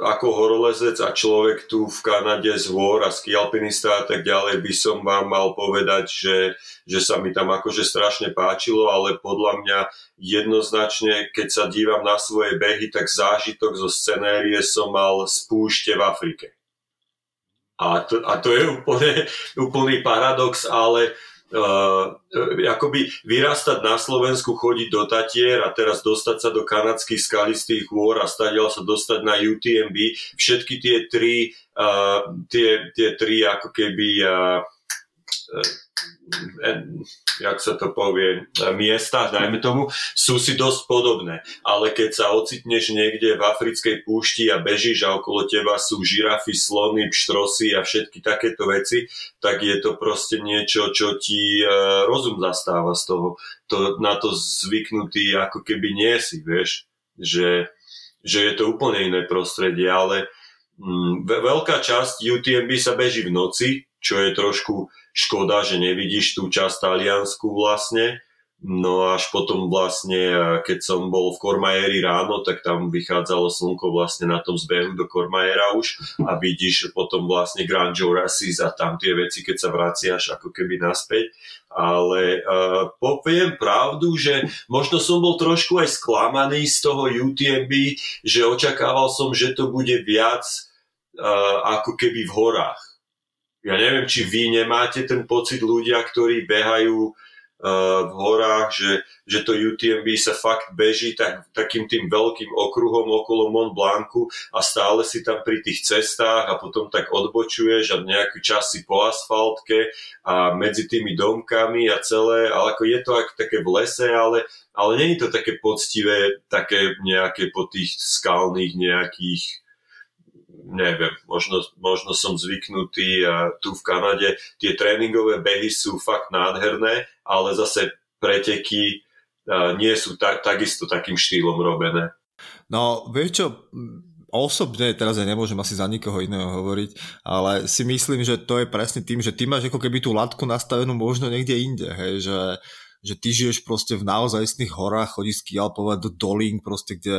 Speaker 1: ako horolezec a človek tu v Kanade z hôr a ski alpinista a tak ďalej by som vám mal povedať, že, že sa mi tam akože strašne páčilo, ale podľa mňa jednoznačne, keď sa dívam na svoje behy, tak zážitok zo scenérie som mal z púšte v Afrike. A to, a to je úplne, úplný paradox, ale akoby vyrastať na Slovensku, chodiť do Tatier a teraz dostať sa do kanadských skalistých hôr a stadiaľ sa dostať na UTMB. Všetky tie tri, uh, tie, tie tri ako keby uh, jak sa to povie, miesta, dajme tomu, sú si dosť podobné. Ale keď sa ocitneš niekde v africkej púšti a bežíš a okolo teba sú žirafy, slony, pštrosy a všetky takéto veci, tak je to proste niečo, čo ti e, rozum zastáva z toho. To, na to zvyknutý ako keby nie si, vieš, že, že je to úplne iné prostredie, ale mm, veľká časť UTMB sa beží v noci, čo je trošku škoda, že nevidíš tú časť taliansku vlastne. No až potom vlastne, keď som bol v Kormajeri ráno, tak tam vychádzalo slnko vlastne na tom zbehu do Kormajera už a vidíš potom vlastne Grand Jurassic a tam tie veci, keď sa vraciaš ako keby naspäť. Ale uh, poviem pravdu, že možno som bol trošku aj sklamaný z toho UTMB, že očakával som, že to bude viac uh, ako keby v horách ja neviem, či vy nemáte ten pocit ľudia, ktorí behajú v horách, že, že to UTMB sa fakt beží tak, takým tým veľkým okruhom okolo Mont Blancu a stále si tam pri tých cestách a potom tak odbočuješ a nejaký čas si po asfaltke a medzi tými domkami a celé, ale ako je to ak také v lese, ale, ale je to také poctivé, také nejaké po tých skalných nejakých neviem, možno, možno som zvyknutý a tu v Kanade tie tréningové behy sú fakt nádherné, ale zase preteky nie sú ta, takisto takým štýlom robené.
Speaker 4: No, vieš čo, osobne, teraz ja nemôžem asi za nikoho iného hovoriť, ale si myslím, že to je presne tým, že ty máš ako keby tú latku nastavenú možno niekde inde, hej, že že ty žiješ proste v naozajstných horách, chodíš skialpovať do dolín, proste, kde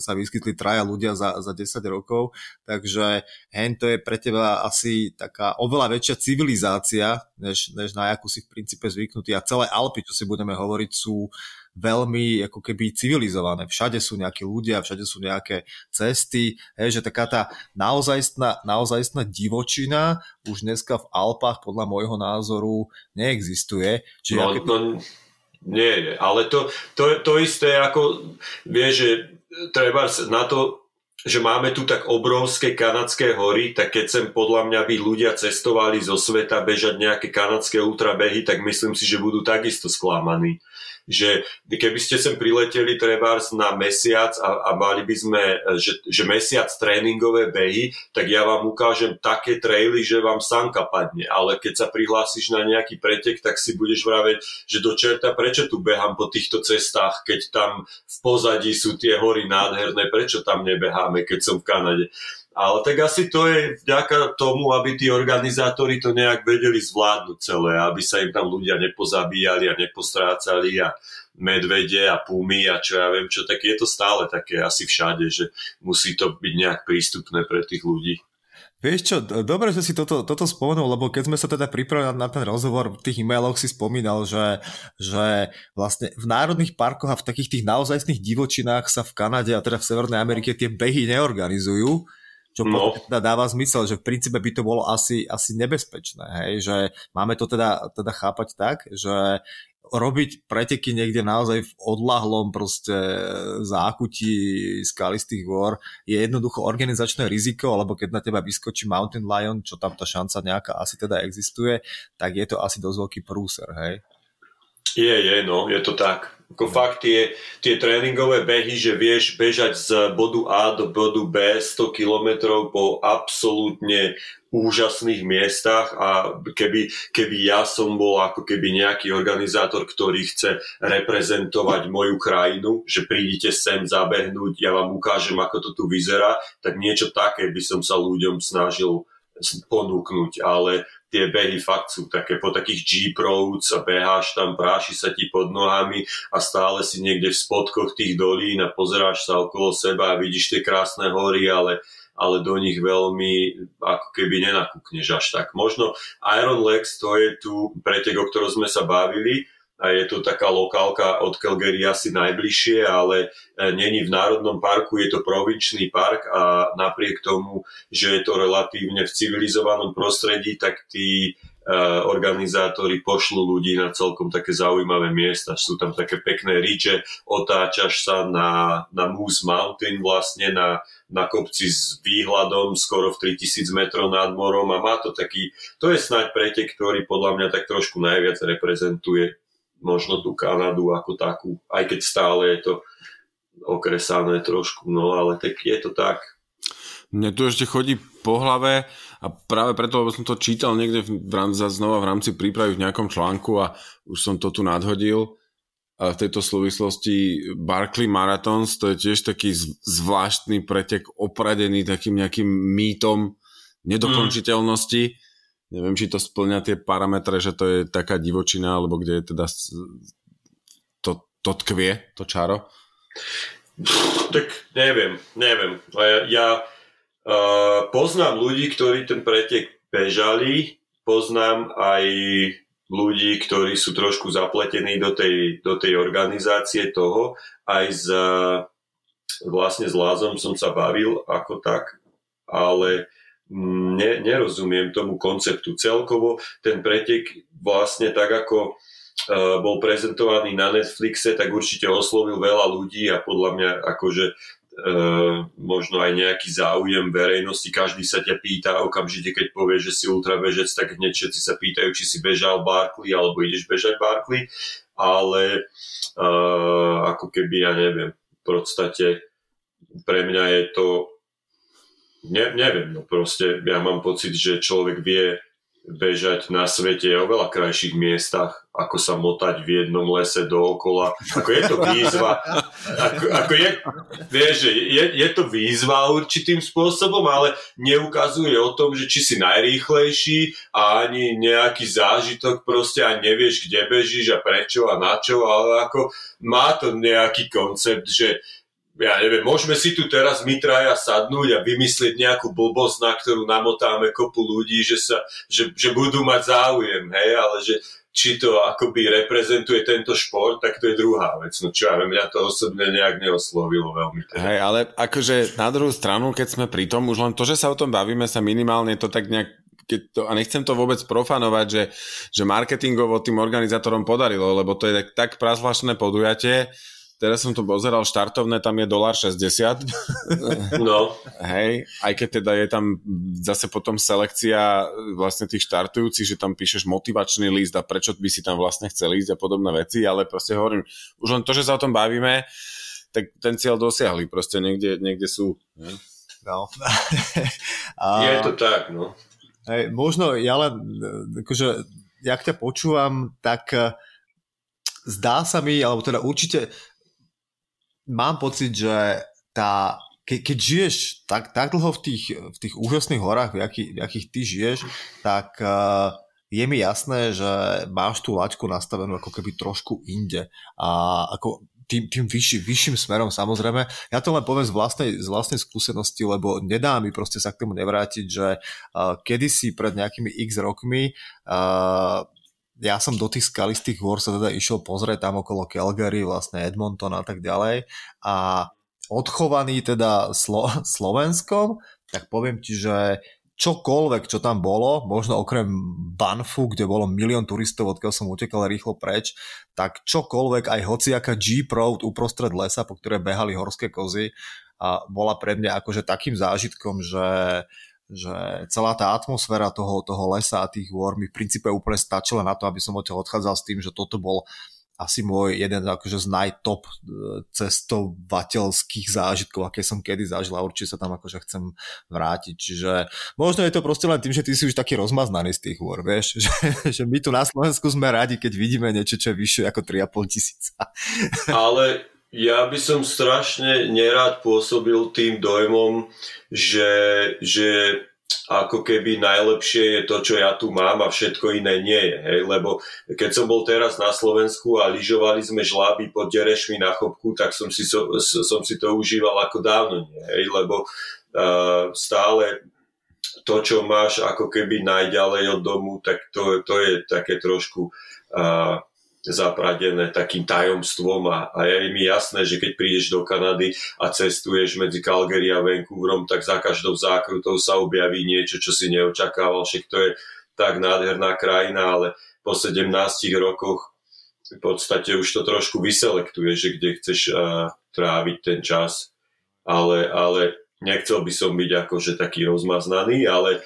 Speaker 4: sa vyskytli traja ľudia za, za 10 rokov, takže hen to je pre teba asi taká oveľa väčšia civilizácia, než, než na jakú si v princípe zvyknutý a celé Alpy, čo si budeme hovoriť, sú veľmi ako keby civilizované. Všade sú nejakí ľudia, všade sú nejaké cesty, hej, že taká tá naozajstná, naozajstná divočina už dneska v Alpách podľa môjho názoru neexistuje.
Speaker 1: Čiže no, aké... no, nie, nie, ale to, to, to isté ako, vie, že treba na to že máme tu tak obrovské kanadské hory, tak keď sem podľa mňa by ľudia cestovali zo sveta bežať nejaké kanadské ultrabehy, tak myslím si, že budú takisto sklamaní že keby ste sem prileteli trebárs na mesiac a, a mali by sme, že, že mesiac tréningové behy, tak ja vám ukážem také traily, že vám sanka padne. Ale keď sa prihlásiš na nejaký pretek, tak si budeš vraveť, že do čerta, prečo tu behám po týchto cestách, keď tam v pozadí sú tie hory nádherné, prečo tam nebeháme, keď som v Kanade. Ale tak asi to je vďaka tomu, aby tí organizátori to nejak vedeli zvládnuť celé, aby sa im tam ľudia nepozabíjali a nepostrácali a medvede a pumy a čo ja viem čo, tak je to stále také asi všade, že musí to byť nejak prístupné pre tých ľudí.
Speaker 4: Vieš čo, dobre, že si toto, toto spomenul, lebo keď sme sa teda pripravili na ten rozhovor, v tých e-mailoch si spomínal, že, že vlastne v národných parkoch a v takých tých naozajstných divočinách sa v Kanade a teda v Severnej Amerike tie behy neorganizujú, čo no. teda dáva zmysel, že v princípe by to bolo asi, asi nebezpečné, hej? že máme to teda, teda chápať tak, že robiť preteky niekde naozaj v odlahlom proste zákutí skalistých gôr je jednoducho organizačné riziko, alebo keď na teba vyskočí Mountain Lion, čo tam tá šanca nejaká asi teda existuje, tak je to asi dosť veľký prúser, hej?
Speaker 1: Je, je, no, je to tak. Ako fakt tie, tie tréningové behy, že vieš bežať z bodu A do bodu B 100 km po absolútne úžasných miestach a keby, keby ja som bol ako keby nejaký organizátor, ktorý chce reprezentovať moju krajinu, že prídite sem zabehnúť, ja vám ukážem, ako to tu vyzerá, tak niečo také by som sa ľuďom snažil ponúknuť, ale tie behy fakt sú také po takých jeep roads a beháš tam, práši sa ti pod nohami a stále si niekde v spodkoch tých dolín a pozeráš sa okolo seba a vidíš tie krásne hory, ale, ale do nich veľmi ako keby nenakúkneš až tak. Možno Iron Legs to je tu pretek, o ktorom sme sa bavili, je to taká lokálka od Calgary asi najbližšie, ale e, není v Národnom parku, je to provinčný park a napriek tomu, že je to relatívne v civilizovanom prostredí, tak tí e, organizátori pošlu ľudí na celkom také zaujímavé miesta. Sú tam také pekné ríče, otáčaš sa na, na Moose Mountain vlastne na, na kopci s výhľadom skoro v 3000 metrov nad morom a má to taký, to je snáď pretek, ktorý podľa mňa tak trošku najviac reprezentuje možno tú Kanadu ako takú, aj keď stále je to okresané trošku, no ale tak je to tak.
Speaker 3: Mne tu ešte chodí po hlave a práve preto, lebo som to čítal niekde v rámci, znova v rámci prípravy v nejakom článku a už som to tu nadhodil. V tejto súvislosti Barkley Marathons, to je tiež taký zvláštny pretek opradený takým nejakým mýtom nedokončiteľnosti. Mm neviem, či to splňa tie parametre, že to je taká divočina, alebo kde je teda to, to tkvie, to čaro?
Speaker 1: Tak neviem, neviem. Ja, uh, poznám ľudí, ktorí ten pretek bežali, poznám aj ľudí, ktorí sú trošku zapletení do tej, do tej organizácie toho. Aj s, vlastne s Lázom som sa bavil ako tak, ale ne, nerozumiem tomu konceptu. Celkovo ten pretek vlastne tak ako bol prezentovaný na Netflixe, tak určite oslovil veľa ľudí a podľa mňa akože Uh, možno aj nejaký záujem verejnosti, každý sa ťa pýta okamžite, keď povieš, že si ultrabežec, tak hneď všetci sa pýtajú, či si bežal Barkley alebo ideš bežať Barkley, ale uh, ako keby, ja neviem, v podstate pre mňa je to ne, neviem, no proste ja mám pocit, že človek vie bežať na svete o veľa krajších miestach, ako sa motať v jednom lese dookola. Ako je to výzva. Ako, ako je, vieš, je, je to výzva určitým spôsobom, ale neukazuje o tom, že či si najrýchlejší a ani nejaký zážitok proste a nevieš, kde bežíš a prečo a na čo, ale ako má to nejaký koncept, že ja neviem, môžeme si tu teraz my traja sadnúť a vymyslieť nejakú blbosť, na ktorú namotáme kopu ľudí, že, sa, že, že budú mať záujem, hej, ale že či to akoby reprezentuje tento šport, tak to je druhá vec. No čo ja viem, mňa to osobne nejak neoslovilo veľmi.
Speaker 3: Teda. Hej, ale akože na druhú stranu, keď sme pri tom, už len to, že sa o tom bavíme, sa minimálne to tak nejak keď to, a nechcem to vôbec profanovať, že, že marketingovo tým organizátorom podarilo, lebo to je tak, tak prazvláštne podujatie, Teraz som to pozeral, štartovné tam je dolar 60.
Speaker 1: No.
Speaker 3: Hej, aj keď teda je tam zase potom selekcia vlastne tých štartujúcich, že tam píšeš motivačný list a prečo by si tam vlastne chcel ísť a podobné veci, ale proste hovorím, už len to, že sa o tom bavíme, tak ten cieľ dosiahli, proste niekde, niekde sú.
Speaker 4: No.
Speaker 1: a... Je to tak, no.
Speaker 4: Hej, možno ja len, akože, jak ťa počúvam, tak eh, zdá sa mi, alebo teda určite mám pocit, že tá, ke, keď žiješ tak, tak dlho v tých, v tých úžasných horách, v, jaký, v jakých ty žiješ, tak uh, je mi jasné, že máš tú laťku nastavenú ako keby trošku inde. A ako tým, tým vyšší, vyšším smerom samozrejme. Ja to len poviem z vlastnej, z vlastnej skúsenosti, lebo nedá mi proste sa k tomu nevrátiť, že uh, kedysi pred nejakými x rokmi uh, ja som do tých skalistých hôr sa teda išiel pozrieť tam okolo Calgary, vlastne Edmonton a tak ďalej. A odchovaný teda Slo- Slovenskom, tak poviem ti, že čokoľvek, čo tam bolo, možno okrem Banfu, kde bolo milión turistov, odkiaľ som utekal rýchlo preč, tak čokoľvek, aj hociaká Jeep Road uprostred lesa, po ktoré behali horské kozy, a bola pre mňa akože takým zážitkom, že že celá tá atmosféra toho, toho lesa a tých hôr mi v princípe úplne stačila na to, aby som odtiaľ odchádzal s tým, že toto bol asi môj jeden akože z najtop e, cestovateľských zážitkov, aké som kedy zažil a určite sa tam akože chcem vrátiť. Čiže možno je to proste len tým, že ty si už taký rozmaznaný z tých hôr, vieš, že, že my tu na Slovensku sme radi, keď vidíme niečo, čo je vyššie ako 3,5 tisíca.
Speaker 1: Ale ja by som strašne nerád pôsobil tým dojmom, že, že ako keby najlepšie je to, čo ja tu mám a všetko iné nie je. Hej? Lebo keď som bol teraz na Slovensku a lyžovali sme žláby pod Derešmi na chopku, tak som si, so, som si to užíval ako dávno nie. Hej? Lebo uh, stále to, čo máš ako keby najďalej od domu, tak to, to je také trošku uh, zapradené takým tajomstvom a, a je mi jasné, že keď prídeš do Kanady a cestuješ medzi Calgary a Vancouverom, tak za každou zákrutou sa objaví niečo, čo si neočakával, však to je tak nádherná krajina, ale po 17 rokoch v podstate už to trošku vyselektuje, že kde chceš uh, tráviť ten čas, ale, ale nechcel by som byť akože taký rozmaznaný, ale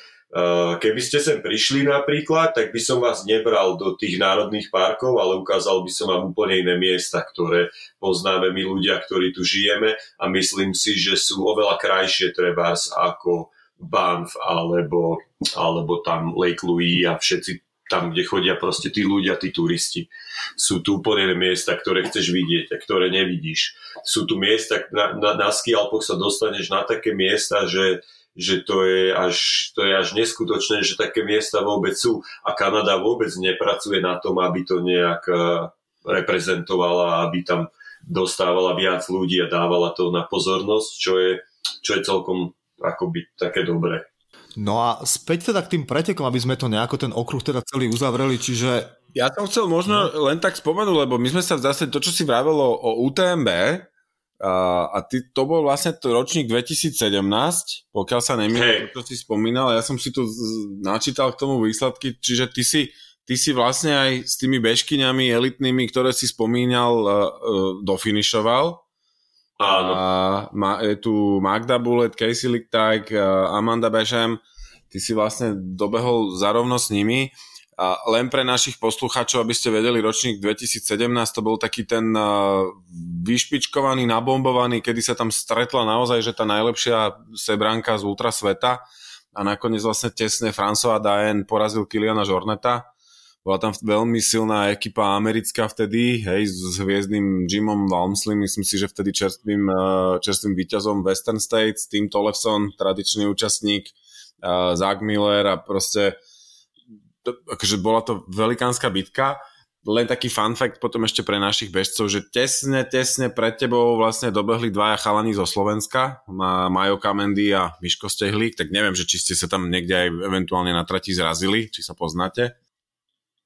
Speaker 1: keby ste sem prišli napríklad, tak by som vás nebral do tých národných parkov, ale ukázal by som vám úplne iné miesta, ktoré poznáme my ľudia, ktorí tu žijeme a myslím si, že sú oveľa krajšie trebárs ako Banff alebo, alebo tam Lake Louise a všetci tam, kde chodia proste tí ľudia, tí turisti. Sú tu úplne miesta, ktoré chceš vidieť a ktoré nevidíš. Sú tu miesta, na, na, na skialpoch sa dostaneš na také miesta, že, že to je, až, to je až neskutočné, že také miesta vôbec sú a Kanada vôbec nepracuje na tom, aby to nejak eh, reprezentovala, aby tam dostávala viac ľudí a dávala to na pozornosť, čo je, čo je celkom akoby také dobré.
Speaker 4: No a späť teda k tým pretekom, aby sme to nejako ten okruh teda celý uzavreli, čiže...
Speaker 3: Ja som chcel možno no. len tak spomenúť, lebo my sme sa zase to, čo si vravelo o UTMB, a, ty, to bol vlastne to ročník 2017, pokiaľ sa nemýlim, hey. to si spomínal, ja som si tu načítal k tomu výsledky, čiže ty si ty si vlastne aj s tými bežkyňami elitnými, ktoré si spomínal, uh, uh, dofinišoval.
Speaker 1: Áno.
Speaker 3: A ma, je tu Magda Bullet, Casey Lichtajk, uh, Amanda Bešem. Ty si vlastne dobehol zarovno s nimi. A len pre našich poslucháčov, aby ste vedeli, ročník 2017 to bol taký ten uh, vyšpičkovaný, nabombovaný, kedy sa tam stretla naozaj, že tá najlepšia sebranka z ultra sveta a nakoniec vlastne tesne François Daen porazil Kiliana Žorneta. Bola tam veľmi silná ekipa americká vtedy, hej, s hviezdnym Jimom Walmsley, myslím si, že vtedy čerstvým, uh, čerstvým víťazom Western States, Tim Tollefson, tradičný účastník, uh, Zach Miller a proste akože bola to velikánska bitka. Len taký fun fact potom ešte pre našich bežcov, že tesne, tesne pred tebou vlastne dobehli dvaja chalani zo Slovenska, Majo Kamendy a Miško Stehlík, tak neviem, že či ste sa tam niekde aj eventuálne na trati zrazili, či sa poznáte.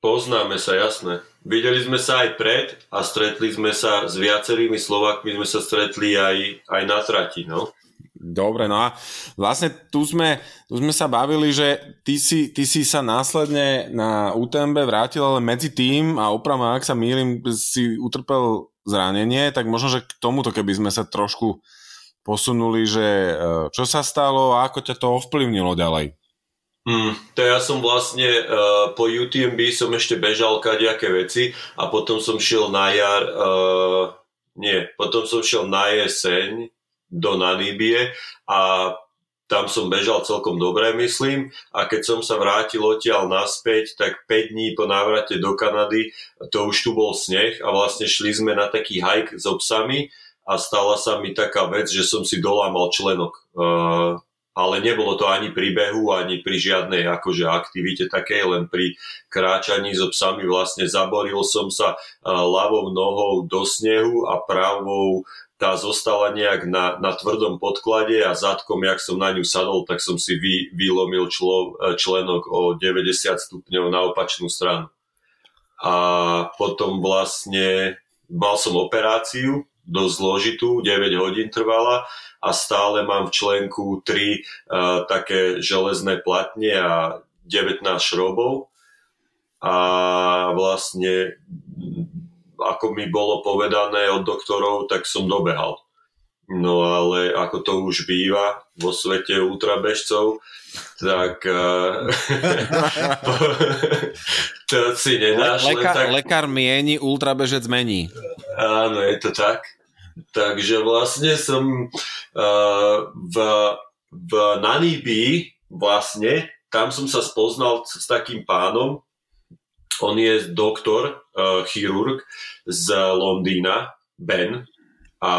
Speaker 1: Poznáme sa, jasné. Videli sme sa aj pred a stretli sme sa s viacerými Slovakmi, sme sa stretli aj, aj na trati, no.
Speaker 3: Dobre, no a vlastne tu sme, tu sme sa bavili, že ty si, ty si sa následne na UTMB vrátil, ale medzi tým, a opravme, ak sa mýlim, si utrpel zranenie, tak možno, že k tomuto, keby sme sa trošku posunuli, že e, čo sa stalo a ako ťa to ovplyvnilo ďalej?
Speaker 1: Hmm, to ja som vlastne uh, po UTMB som ešte bežal kadejaké veci a potom som šiel na jar, uh, nie, potom som šiel na jeseň do Namíbie a tam som bežal celkom dobre, myslím. A keď som sa vrátil odtiaľ naspäť, tak 5 dní po návrate do Kanady, to už tu bol sneh a vlastne šli sme na taký hike s obsami a stala sa mi taká vec, že som si dolámal členok. Ale nebolo to ani pri behu, ani pri žiadnej akože aktivite takej, len pri kráčaní s obsami vlastne zaboril som sa ľavou nohou do snehu a pravou tá zostala nejak na, na tvrdom podklade a zadkom, jak som na ňu sadol, tak som si vy, vylomil člo, e, členok o 90 stupňov na opačnú stranu. A potom vlastne mal som operáciu, dosť zložitú, 9 hodín trvala a stále mám v členku 3 uh, e, také železné platne a 19 šrobov. A vlastne ako mi bolo povedané od doktorov, tak som dobehal. No ale ako to už býva vo svete ultrabežcov, tak uh, to si nedáš
Speaker 3: Le- lekár,
Speaker 1: tak...
Speaker 3: lekár mieni, ultrabežec mení.
Speaker 1: Áno, je to tak. Takže vlastne som uh, v, v Namíbii vlastne, tam som sa spoznal s takým pánom, on je doktor, uh, chirurg z Londýna, Ben, a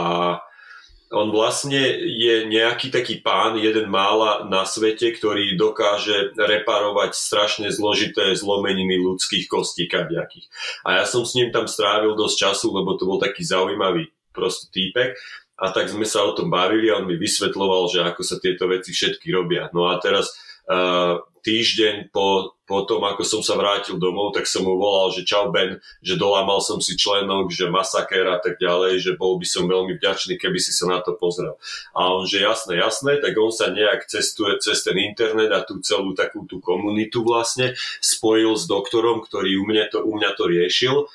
Speaker 1: on vlastne je nejaký taký pán, jeden mála na svete, ktorý dokáže reparovať strašne zložité zlomeniny ľudských kostí kadejakých. A ja som s ním tam strávil dosť času, lebo to bol taký zaujímavý proste týpek. A tak sme sa o tom bavili a on mi vysvetloval, že ako sa tieto veci všetky robia. No a teraz uh, týždeň po, po tom, ako som sa vrátil domov, tak som mu volal, že čau Ben, že dolámal som si členok, že masaker a tak ďalej, že bol by som veľmi vďačný, keby si sa na to pozrel. A on, že jasné, jasné, tak on sa nejak cestuje cez ten internet a tú celú takú tú komunitu vlastne spojil s doktorom, ktorý u mňa to, u mňa to riešil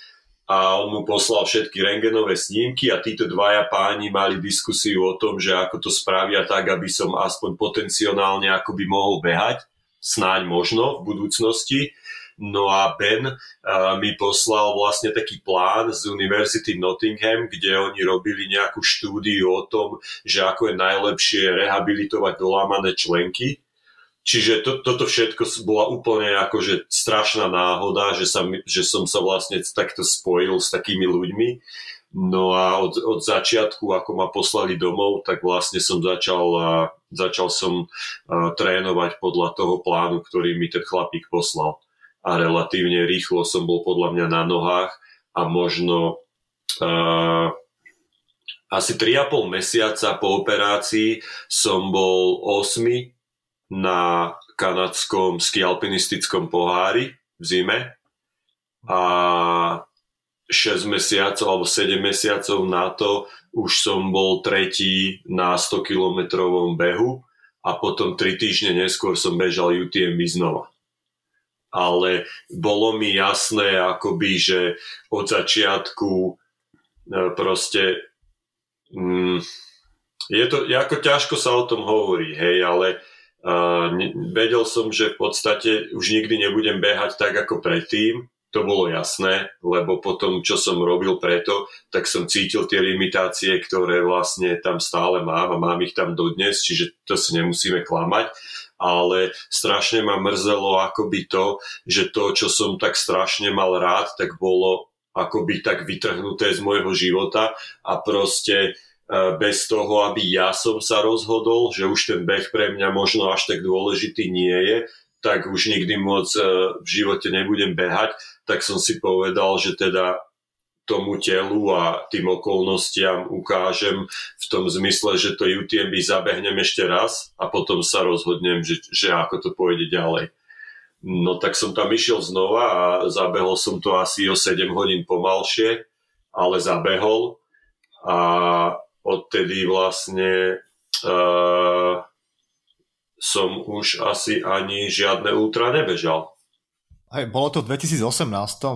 Speaker 1: a on mu poslal všetky rengenové snímky a títo dvaja páni mali diskusiu o tom, že ako to spravia tak, aby som aspoň potenciálne ako by mohol behať snáď možno v budúcnosti. No a Ben uh, mi poslal vlastne taký plán z Univerzity Nottingham, kde oni robili nejakú štúdiu o tom, že ako je najlepšie rehabilitovať dolámané členky. Čiže to, toto všetko bola úplne akože strašná náhoda, že, sa, že som sa vlastne takto spojil s takými ľuďmi. No a od, od začiatku, ako ma poslali domov, tak vlastne som začal, uh, začal som uh, trénovať podľa toho plánu, ktorý mi ten chlapík poslal. A relatívne rýchlo som bol podľa mňa na nohách a možno uh, asi 3,5 mesiaca po operácii som bol 8 na kanadskom skialpinistickom pohári v zime a 6 mesiacov alebo 7 mesiacov na to už som bol tretí na 100 kilometrovom behu a potom 3 týždne neskôr som bežal UTMB znova. ale bolo mi jasné akoby, že od začiatku e, proste mm, je to, ako ťažko sa o tom hovorí, hej, ale uh, vedel som, že v podstate už nikdy nebudem behať tak ako predtým, to bolo jasné, lebo potom, čo som robil preto, tak som cítil tie limitácie, ktoré vlastne tam stále mám a mám ich tam dodnes, čiže to si nemusíme klamať. Ale strašne ma mrzelo akoby to, že to, čo som tak strašne mal rád, tak bolo akoby tak vytrhnuté z môjho života a proste e, bez toho, aby ja som sa rozhodol, že už ten beh pre mňa možno až tak dôležitý nie je, tak už nikdy moc e, v živote nebudem behať, tak som si povedal, že teda tomu telu a tým okolnostiam ukážem v tom zmysle, že to UTMB zabehnem ešte raz a potom sa rozhodnem, že, že ako to pôjde ďalej. No tak som tam išiel znova a zabehol som to asi o 7 hodín pomalšie, ale zabehol a odtedy vlastne uh, som už asi ani žiadne ultra nebežal.
Speaker 4: Hej, bolo to v 2018,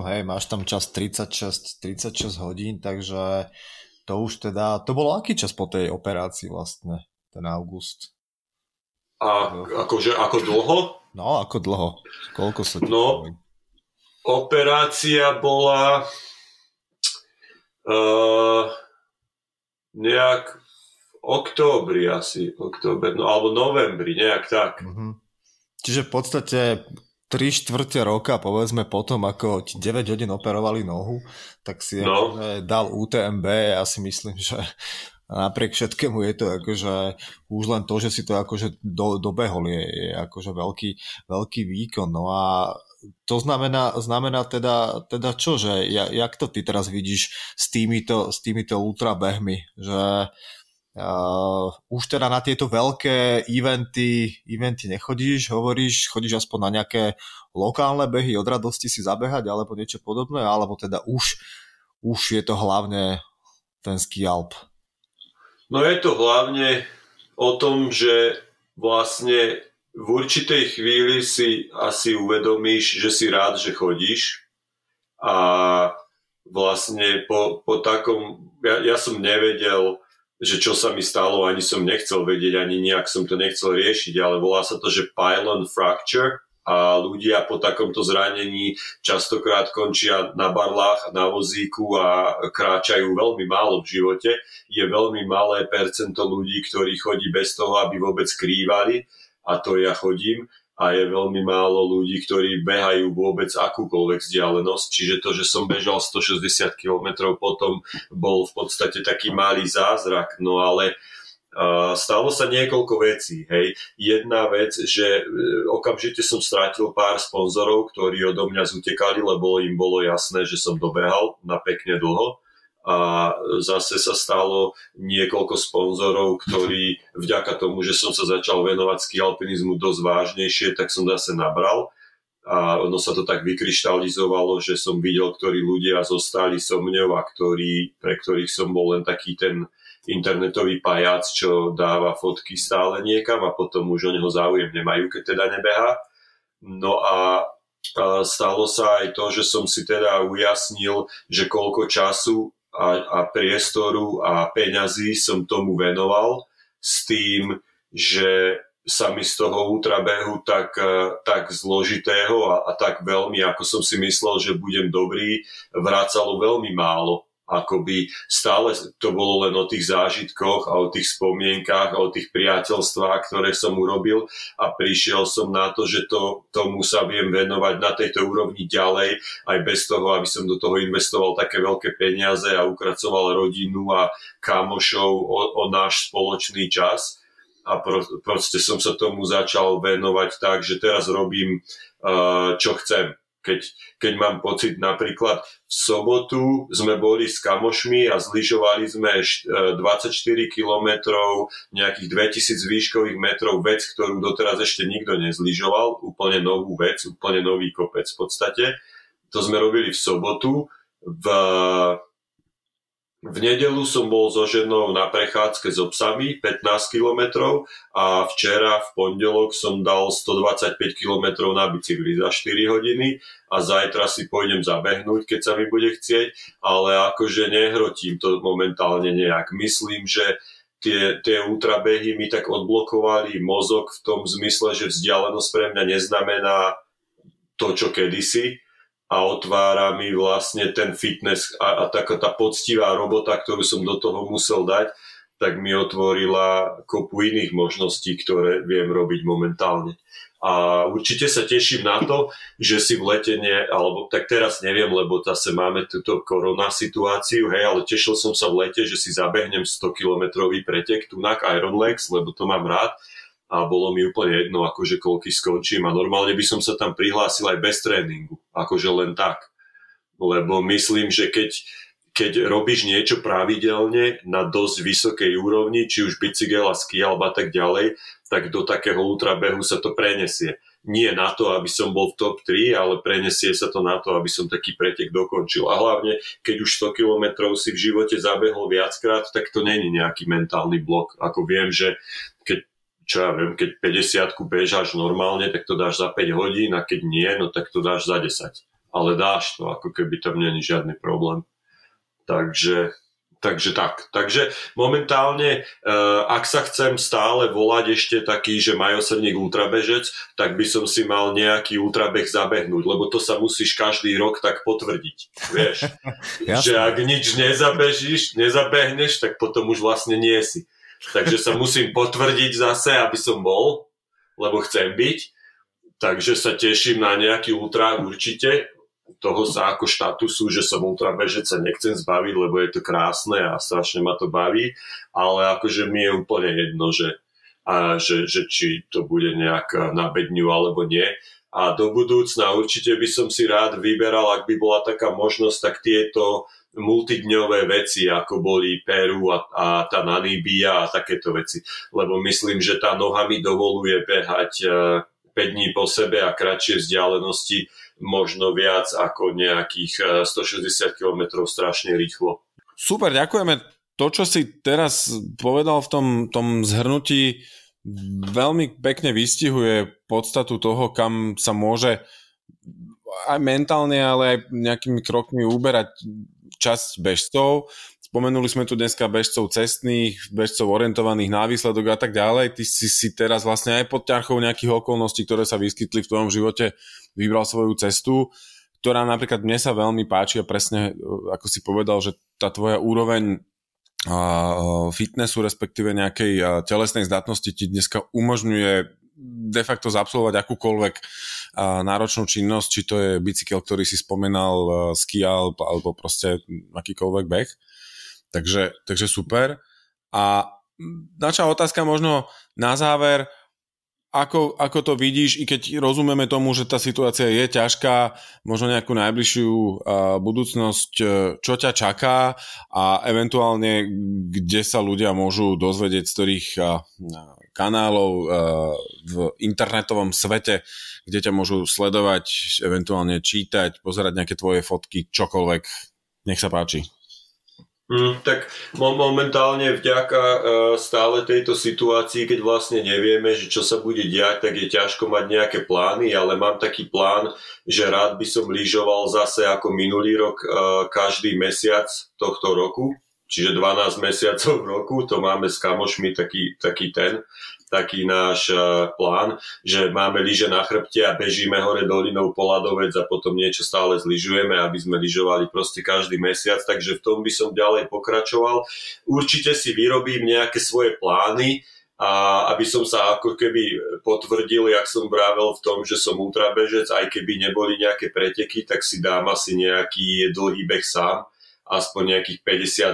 Speaker 4: hej, máš tam čas 36, 36 hodín, takže to už teda, to bolo aký čas po tej operácii vlastne, ten august?
Speaker 1: A akože, ako dlho?
Speaker 4: No, ako dlho? Koľko sa ti
Speaker 1: No, operácia bola uh, nejak októbri asi, október, no alebo novembri, nejak tak. Uh-huh.
Speaker 4: Čiže v podstate 3 štvrte roka, povedzme potom, ako ti 9 hodín operovali nohu, tak si no. akože dal UTMB ja si myslím, že napriek všetkému je to akože už len to, že si to akože do, dobehol je, je akože veľký, veľký výkon. No a to znamená, znamená teda, teda čo, že ja, jak to ty teraz vidíš s týmito, s týmito ultrabehmi, že Uh, už teda na tieto veľké eventy, eventy nechodíš, hovoríš, chodíš aspoň na nejaké lokálne behy od radosti si zabehať alebo niečo podobné, alebo teda už, už je to hlavne ten ski alp?
Speaker 1: No je to hlavne o tom, že vlastne v určitej chvíli si asi uvedomíš, že si rád, že chodíš a vlastne po, po takom, ja, ja som nevedel, že čo sa mi stalo, ani som nechcel vedieť, ani nejak som to nechcel riešiť, ale volá sa to, že pylon fracture a ľudia po takomto zranení častokrát končia na barlách, na vozíku a kráčajú veľmi málo v živote. Je veľmi malé percento ľudí, ktorí chodí bez toho, aby vôbec skrývali a to ja chodím a je veľmi málo ľudí, ktorí behajú vôbec akúkoľvek vzdialenosť. Čiže to, že som bežal 160 km potom bol v podstate taký malý zázrak, no ale uh, stalo sa niekoľko vecí. Hej. Jedna vec, že uh, okamžite som strátil pár sponzorov, ktorí odo mňa zutekali, lebo im bolo jasné, že som dobehal na pekne dlho a zase sa stalo niekoľko sponzorov, ktorí vďaka tomu, že som sa začal venovať ski alpinizmu dosť vážnejšie, tak som zase nabral a ono sa to tak vykryštalizovalo, že som videl, ktorí ľudia zostali so mňou a ktorí, pre ktorých som bol len taký ten internetový pajac, čo dáva fotky stále niekam a potom už o neho záujem nemajú, keď teda nebeha. No a stalo sa aj to, že som si teda ujasnil, že koľko času a, a priestoru a peňazí som tomu venoval s tým, že sa mi z toho ultrabehu tak, e, tak zložitého a, a tak veľmi, ako som si myslel, že budem dobrý, vrácalo veľmi málo akoby stále to bolo len o tých zážitkoch a o tých spomienkách a o tých priateľstvách, ktoré som urobil a prišiel som na to, že to, tomu sa viem venovať na tejto úrovni ďalej, aj bez toho, aby som do toho investoval také veľké peniaze a ukracoval rodinu a kamošov o, o náš spoločný čas. A pro, proste som sa tomu začal venovať tak, že teraz robím uh, čo chcem keď, keď mám pocit napríklad v sobotu sme boli s kamošmi a zlyžovali sme 24 e, km, nejakých 2000 výškových metrov, vec, ktorú doteraz ešte nikto nezlyžoval, úplne novú vec, úplne nový kopec v podstate. To sme robili v sobotu. V v nedelu som bol so ženou na prechádzke s obsami 15 km a včera v pondelok som dal 125 km na bicykli za 4 hodiny a zajtra si pôjdem zabehnúť, keď sa mi bude chcieť, ale akože nehrotím to momentálne nejak. Myslím, že tie, tie ultrabehy mi tak odblokovali mozog v tom zmysle, že vzdialenosť pre mňa neznamená to, čo kedysi, a otvára mi vlastne ten fitness a, a taká tá poctivá robota, ktorú som do toho musel dať, tak mi otvorila kopu iných možností, ktoré viem robiť momentálne. A určite sa teším na to, že si v lete nie, alebo tak teraz neviem, lebo zase máme túto korona situáciu, hej, ale tešil som sa v lete, že si zabehnem 100 kilometrový pretek tunak Iron Legs, lebo to mám rád a bolo mi úplne jedno, akože koľky skončím a normálne by som sa tam prihlásil aj bez tréningu, akože len tak. Lebo myslím, že keď, keď robíš niečo pravidelne na dosť vysokej úrovni, či už bicykel a ski alebo tak ďalej, tak do takého ultrabehu sa to prenesie. Nie na to, aby som bol v top 3, ale prenesie sa to na to, aby som taký pretek dokončil. A hlavne, keď už 100 km si v živote zabehol viackrát, tak to není nejaký mentálny blok. Ako viem, že čo ja viem, keď 50 bežáš normálne, tak to dáš za 5 hodín a keď nie, no tak to dáš za 10. Ale dáš to, ako keby tam není žiadny problém. Takže, takže tak. Takže momentálne, uh, ak sa chcem stále volať ešte taký, že majosrník ultrabežec, tak by som si mal nejaký ultrabeh zabehnúť, lebo to sa musíš každý rok tak potvrdiť. Vieš, že ak nič nezabežíš, nezabehneš, tak potom už vlastne nie si. Takže sa musím potvrdiť zase, aby som bol, lebo chcem byť. Takže sa teším na nejaký ultra určite. Toho sa ako štatusu, že som ultrabežec sa nechcem zbaviť, lebo je to krásne a strašne ma to baví. Ale akože mi je úplne jedno, že, a že, že či to bude nejak na bedňu alebo nie. A do budúcna určite by som si rád vyberal, ak by bola taká možnosť, tak tieto multidňové veci, ako boli Peru a, a tá Namíbia a takéto veci. Lebo myslím, že tá noha mi dovoluje behať 5 e, dní po sebe a kratšie vzdialenosti, možno viac ako nejakých 160 e, km strašne rýchlo.
Speaker 3: Super, ďakujeme. To, čo si teraz povedal v tom, tom zhrnutí, veľmi pekne vystihuje podstatu toho, kam sa môže aj mentálne, ale aj nejakými krokmi uberať časť bežcov. Spomenuli sme tu dneska bežcov cestných, bežcov orientovaných na výsledok a tak ďalej. Ty si si teraz vlastne aj pod ťarchou nejakých okolností, ktoré sa vyskytli v tvojom živote, vybral svoju cestu, ktorá napríklad mne sa veľmi páči a presne, ako si povedal, že tá tvoja úroveň fitnessu, respektíve nejakej telesnej zdatnosti ti dneska umožňuje de facto zabsolvovať akúkoľvek náročnú činnosť, či to je bicykel, ktorý si spomenal, ski alebo proste akýkoľvek beh. Takže, takže super. A naša otázka možno na záver, ako, ako to vidíš, i keď rozumieme tomu, že tá situácia je ťažká, možno nejakú najbližšiu uh, budúcnosť, uh, čo ťa čaká a eventuálne, kde sa ľudia môžu dozvedieť z ktorých uh, kanálov uh, v internetovom svete, kde ťa môžu sledovať, eventuálne čítať, pozerať nejaké tvoje fotky, čokoľvek. Nech sa páči.
Speaker 1: Mm, tak momentálne vďaka uh, stále tejto situácii, keď vlastne nevieme, že čo sa bude diať, tak je ťažko mať nejaké plány, ale mám taký plán, že rád by som lyžoval zase ako minulý rok uh, každý mesiac tohto roku, čiže 12 mesiacov v roku, to máme s kamošmi taký, taký ten taký náš e, plán, že máme lyže na chrbte a bežíme hore dolinou po ľadovec a potom niečo stále zlyžujeme, aby sme lyžovali proste každý mesiac, takže v tom by som ďalej pokračoval. Určite si vyrobím nejaké svoje plány, a aby som sa ako keby potvrdil, jak som vravel v tom, že som ultrabežec, aj keby neboli nejaké preteky, tak si dám asi nejaký dlhý beh sám, aspoň nejakých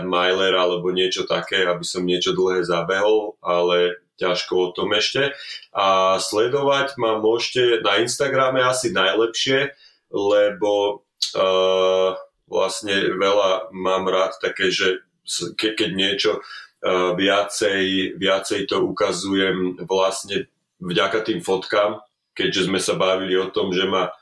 Speaker 1: 50 miler alebo niečo také, aby som niečo dlhé zabehol, ale ťažko o tom ešte. A sledovať ma môžete na Instagrame asi najlepšie, lebo uh, vlastne veľa mám rád také, že ke, keď niečo uh, viacej, viacej to ukazujem vlastne vďaka tým fotkám, keďže sme sa bavili o tom, že ma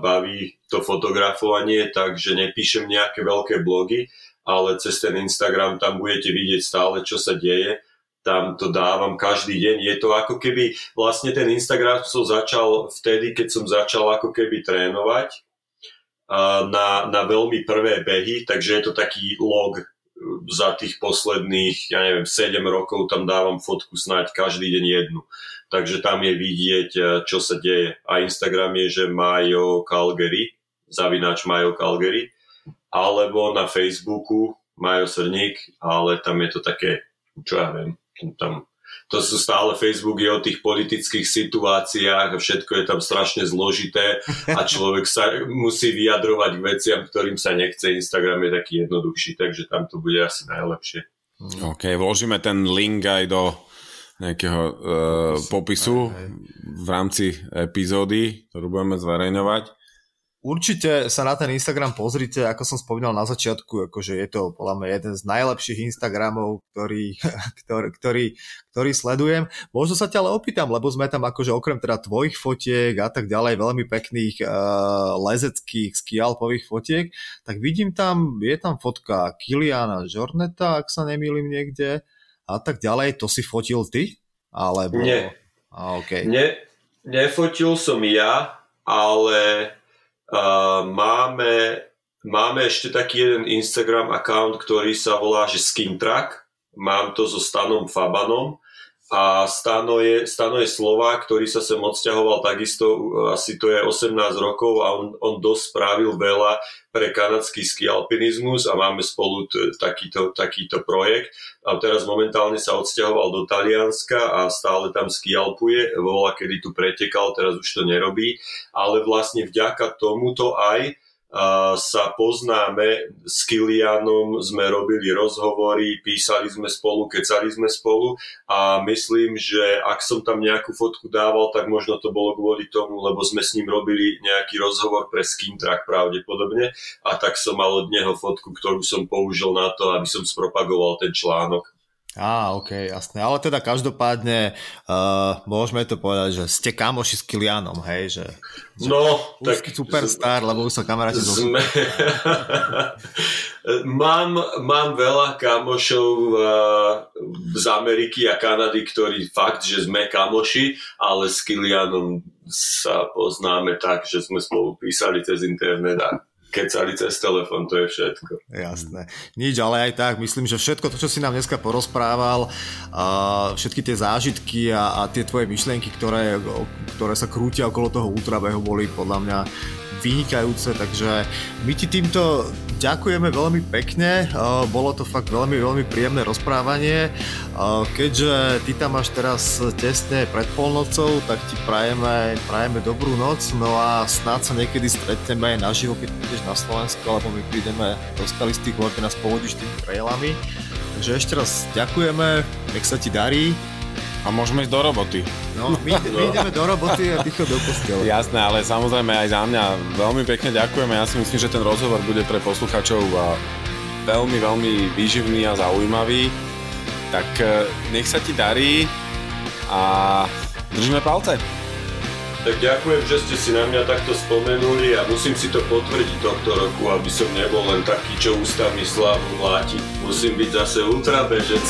Speaker 1: baví to fotografovanie, takže nepíšem nejaké veľké blogy, ale cez ten Instagram tam budete vidieť stále, čo sa deje tam to dávam každý deň. Je to ako keby, vlastne ten Instagram som začal vtedy, keď som začal ako keby trénovať na, na veľmi prvé behy, takže je to taký log za tých posledných, ja neviem, 7 rokov tam dávam fotku snáď každý deň jednu. Takže tam je vidieť, čo sa deje. A Instagram je, že Majo Calgary, zavináč Majo Calgary, alebo na Facebooku Majo Srník, ale tam je to také, čo ja viem, tam, to sú stále Facebook je o tých politických situáciách a všetko je tam strašne zložité a človek sa musí vyjadrovať k veciam, ktorým sa nechce. Instagram je taký jednoduchší, takže tam to bude asi najlepšie.
Speaker 3: OK, vložíme ten link aj do nejakého uh, popisu v rámci epizódy, ktorú budeme zverejňovať.
Speaker 4: Určite sa na ten Instagram pozrite, ako som spomínal na začiatku, akože je to podľa mňa jeden z najlepších Instagramov, ktorý, ktorý, ktorý, ktorý sledujem. Možno sa ťa ale opýtam, lebo sme tam akože okrem teda tvojich fotiek a tak ďalej, veľmi pekných uh, lezeckých skialpových fotiek, tak vidím tam, je tam fotka Kiliana Žorneta, ak sa nemýlim niekde, a tak ďalej. To si fotil ty? Alebo...
Speaker 1: Nie.
Speaker 4: A, okay.
Speaker 1: Nie, nefotil som ja, ale Uh, máme, máme ešte taký jeden Instagram account, ktorý sa volá, že Skintrack. Mám to so Stanom Fabanom a Stano je, Stano je Slovák, ktorý sa sem odsťahoval takisto, asi to je 18 rokov a on, on dosť spravil veľa pre kanadský ski alpinizmus a máme spolu t- takýto, takýto projekt. A teraz momentálne sa odsťahoval do Talianska a stále tam ski alpuje, vola, kedy tu pretekal, teraz už to nerobí, ale vlastne vďaka tomuto aj sa poznáme, s Kilianom sme robili rozhovory, písali sme spolu, kecali sme spolu a myslím, že ak som tam nejakú fotku dával, tak možno to bolo kvôli tomu, lebo sme s ním robili nejaký rozhovor pre Skintrack pravdepodobne a tak som mal od neho fotku, ktorú som použil na to, aby som spropagoval ten článok.
Speaker 4: Á, ok, jasné. Ale teda každopádne uh, môžeme to povedať, že ste kamoši s Kilianom, hej? Že,
Speaker 1: že no, tak...
Speaker 4: Superstar, lebo už sa kamaráti
Speaker 1: sme... mám, mám veľa kamošov uh, z Ameriky a Kanady, ktorí fakt, že sme kamoši, ale s Kilianom sa poznáme tak, že sme spolu písali cez internet a kecali cez telefón, to je všetko.
Speaker 4: Jasné. Nič, ale aj tak, myslím, že všetko to, čo si nám dneska porozprával, všetky tie zážitky a, a tie tvoje myšlienky, ktoré, ktoré sa krútia okolo toho ultrabehu, boli podľa mňa vynikajúce, takže my ti týmto ďakujeme veľmi pekne, bolo to fakt veľmi, veľmi príjemné rozprávanie. Keďže ty tam máš teraz tesne pred polnocou, tak ti prajeme, prajeme dobrú noc, no a snad sa niekedy stretneme aj naživo, keď prídeš na Slovensku, alebo my prídeme do Skalistých hôr, nás povodíš tými trailami. Takže ešte raz ďakujeme, nech sa ti darí
Speaker 3: a môžeme ísť do roboty.
Speaker 4: No, my, my ideme do roboty a ty do postele.
Speaker 3: Jasné, ale samozrejme aj za mňa veľmi pekne ďakujeme. Ja si myslím, že ten rozhovor bude pre posluchačov veľmi, veľmi výživný a zaujímavý. Tak e, nech sa ti darí a držíme palce.
Speaker 1: Tak ďakujem, že ste si na mňa takto spomenuli a musím si to potvrdiť tohto roku, aby som nebol len taký, čo ústavný slavu mláti. Musím byť zase ultrabežec.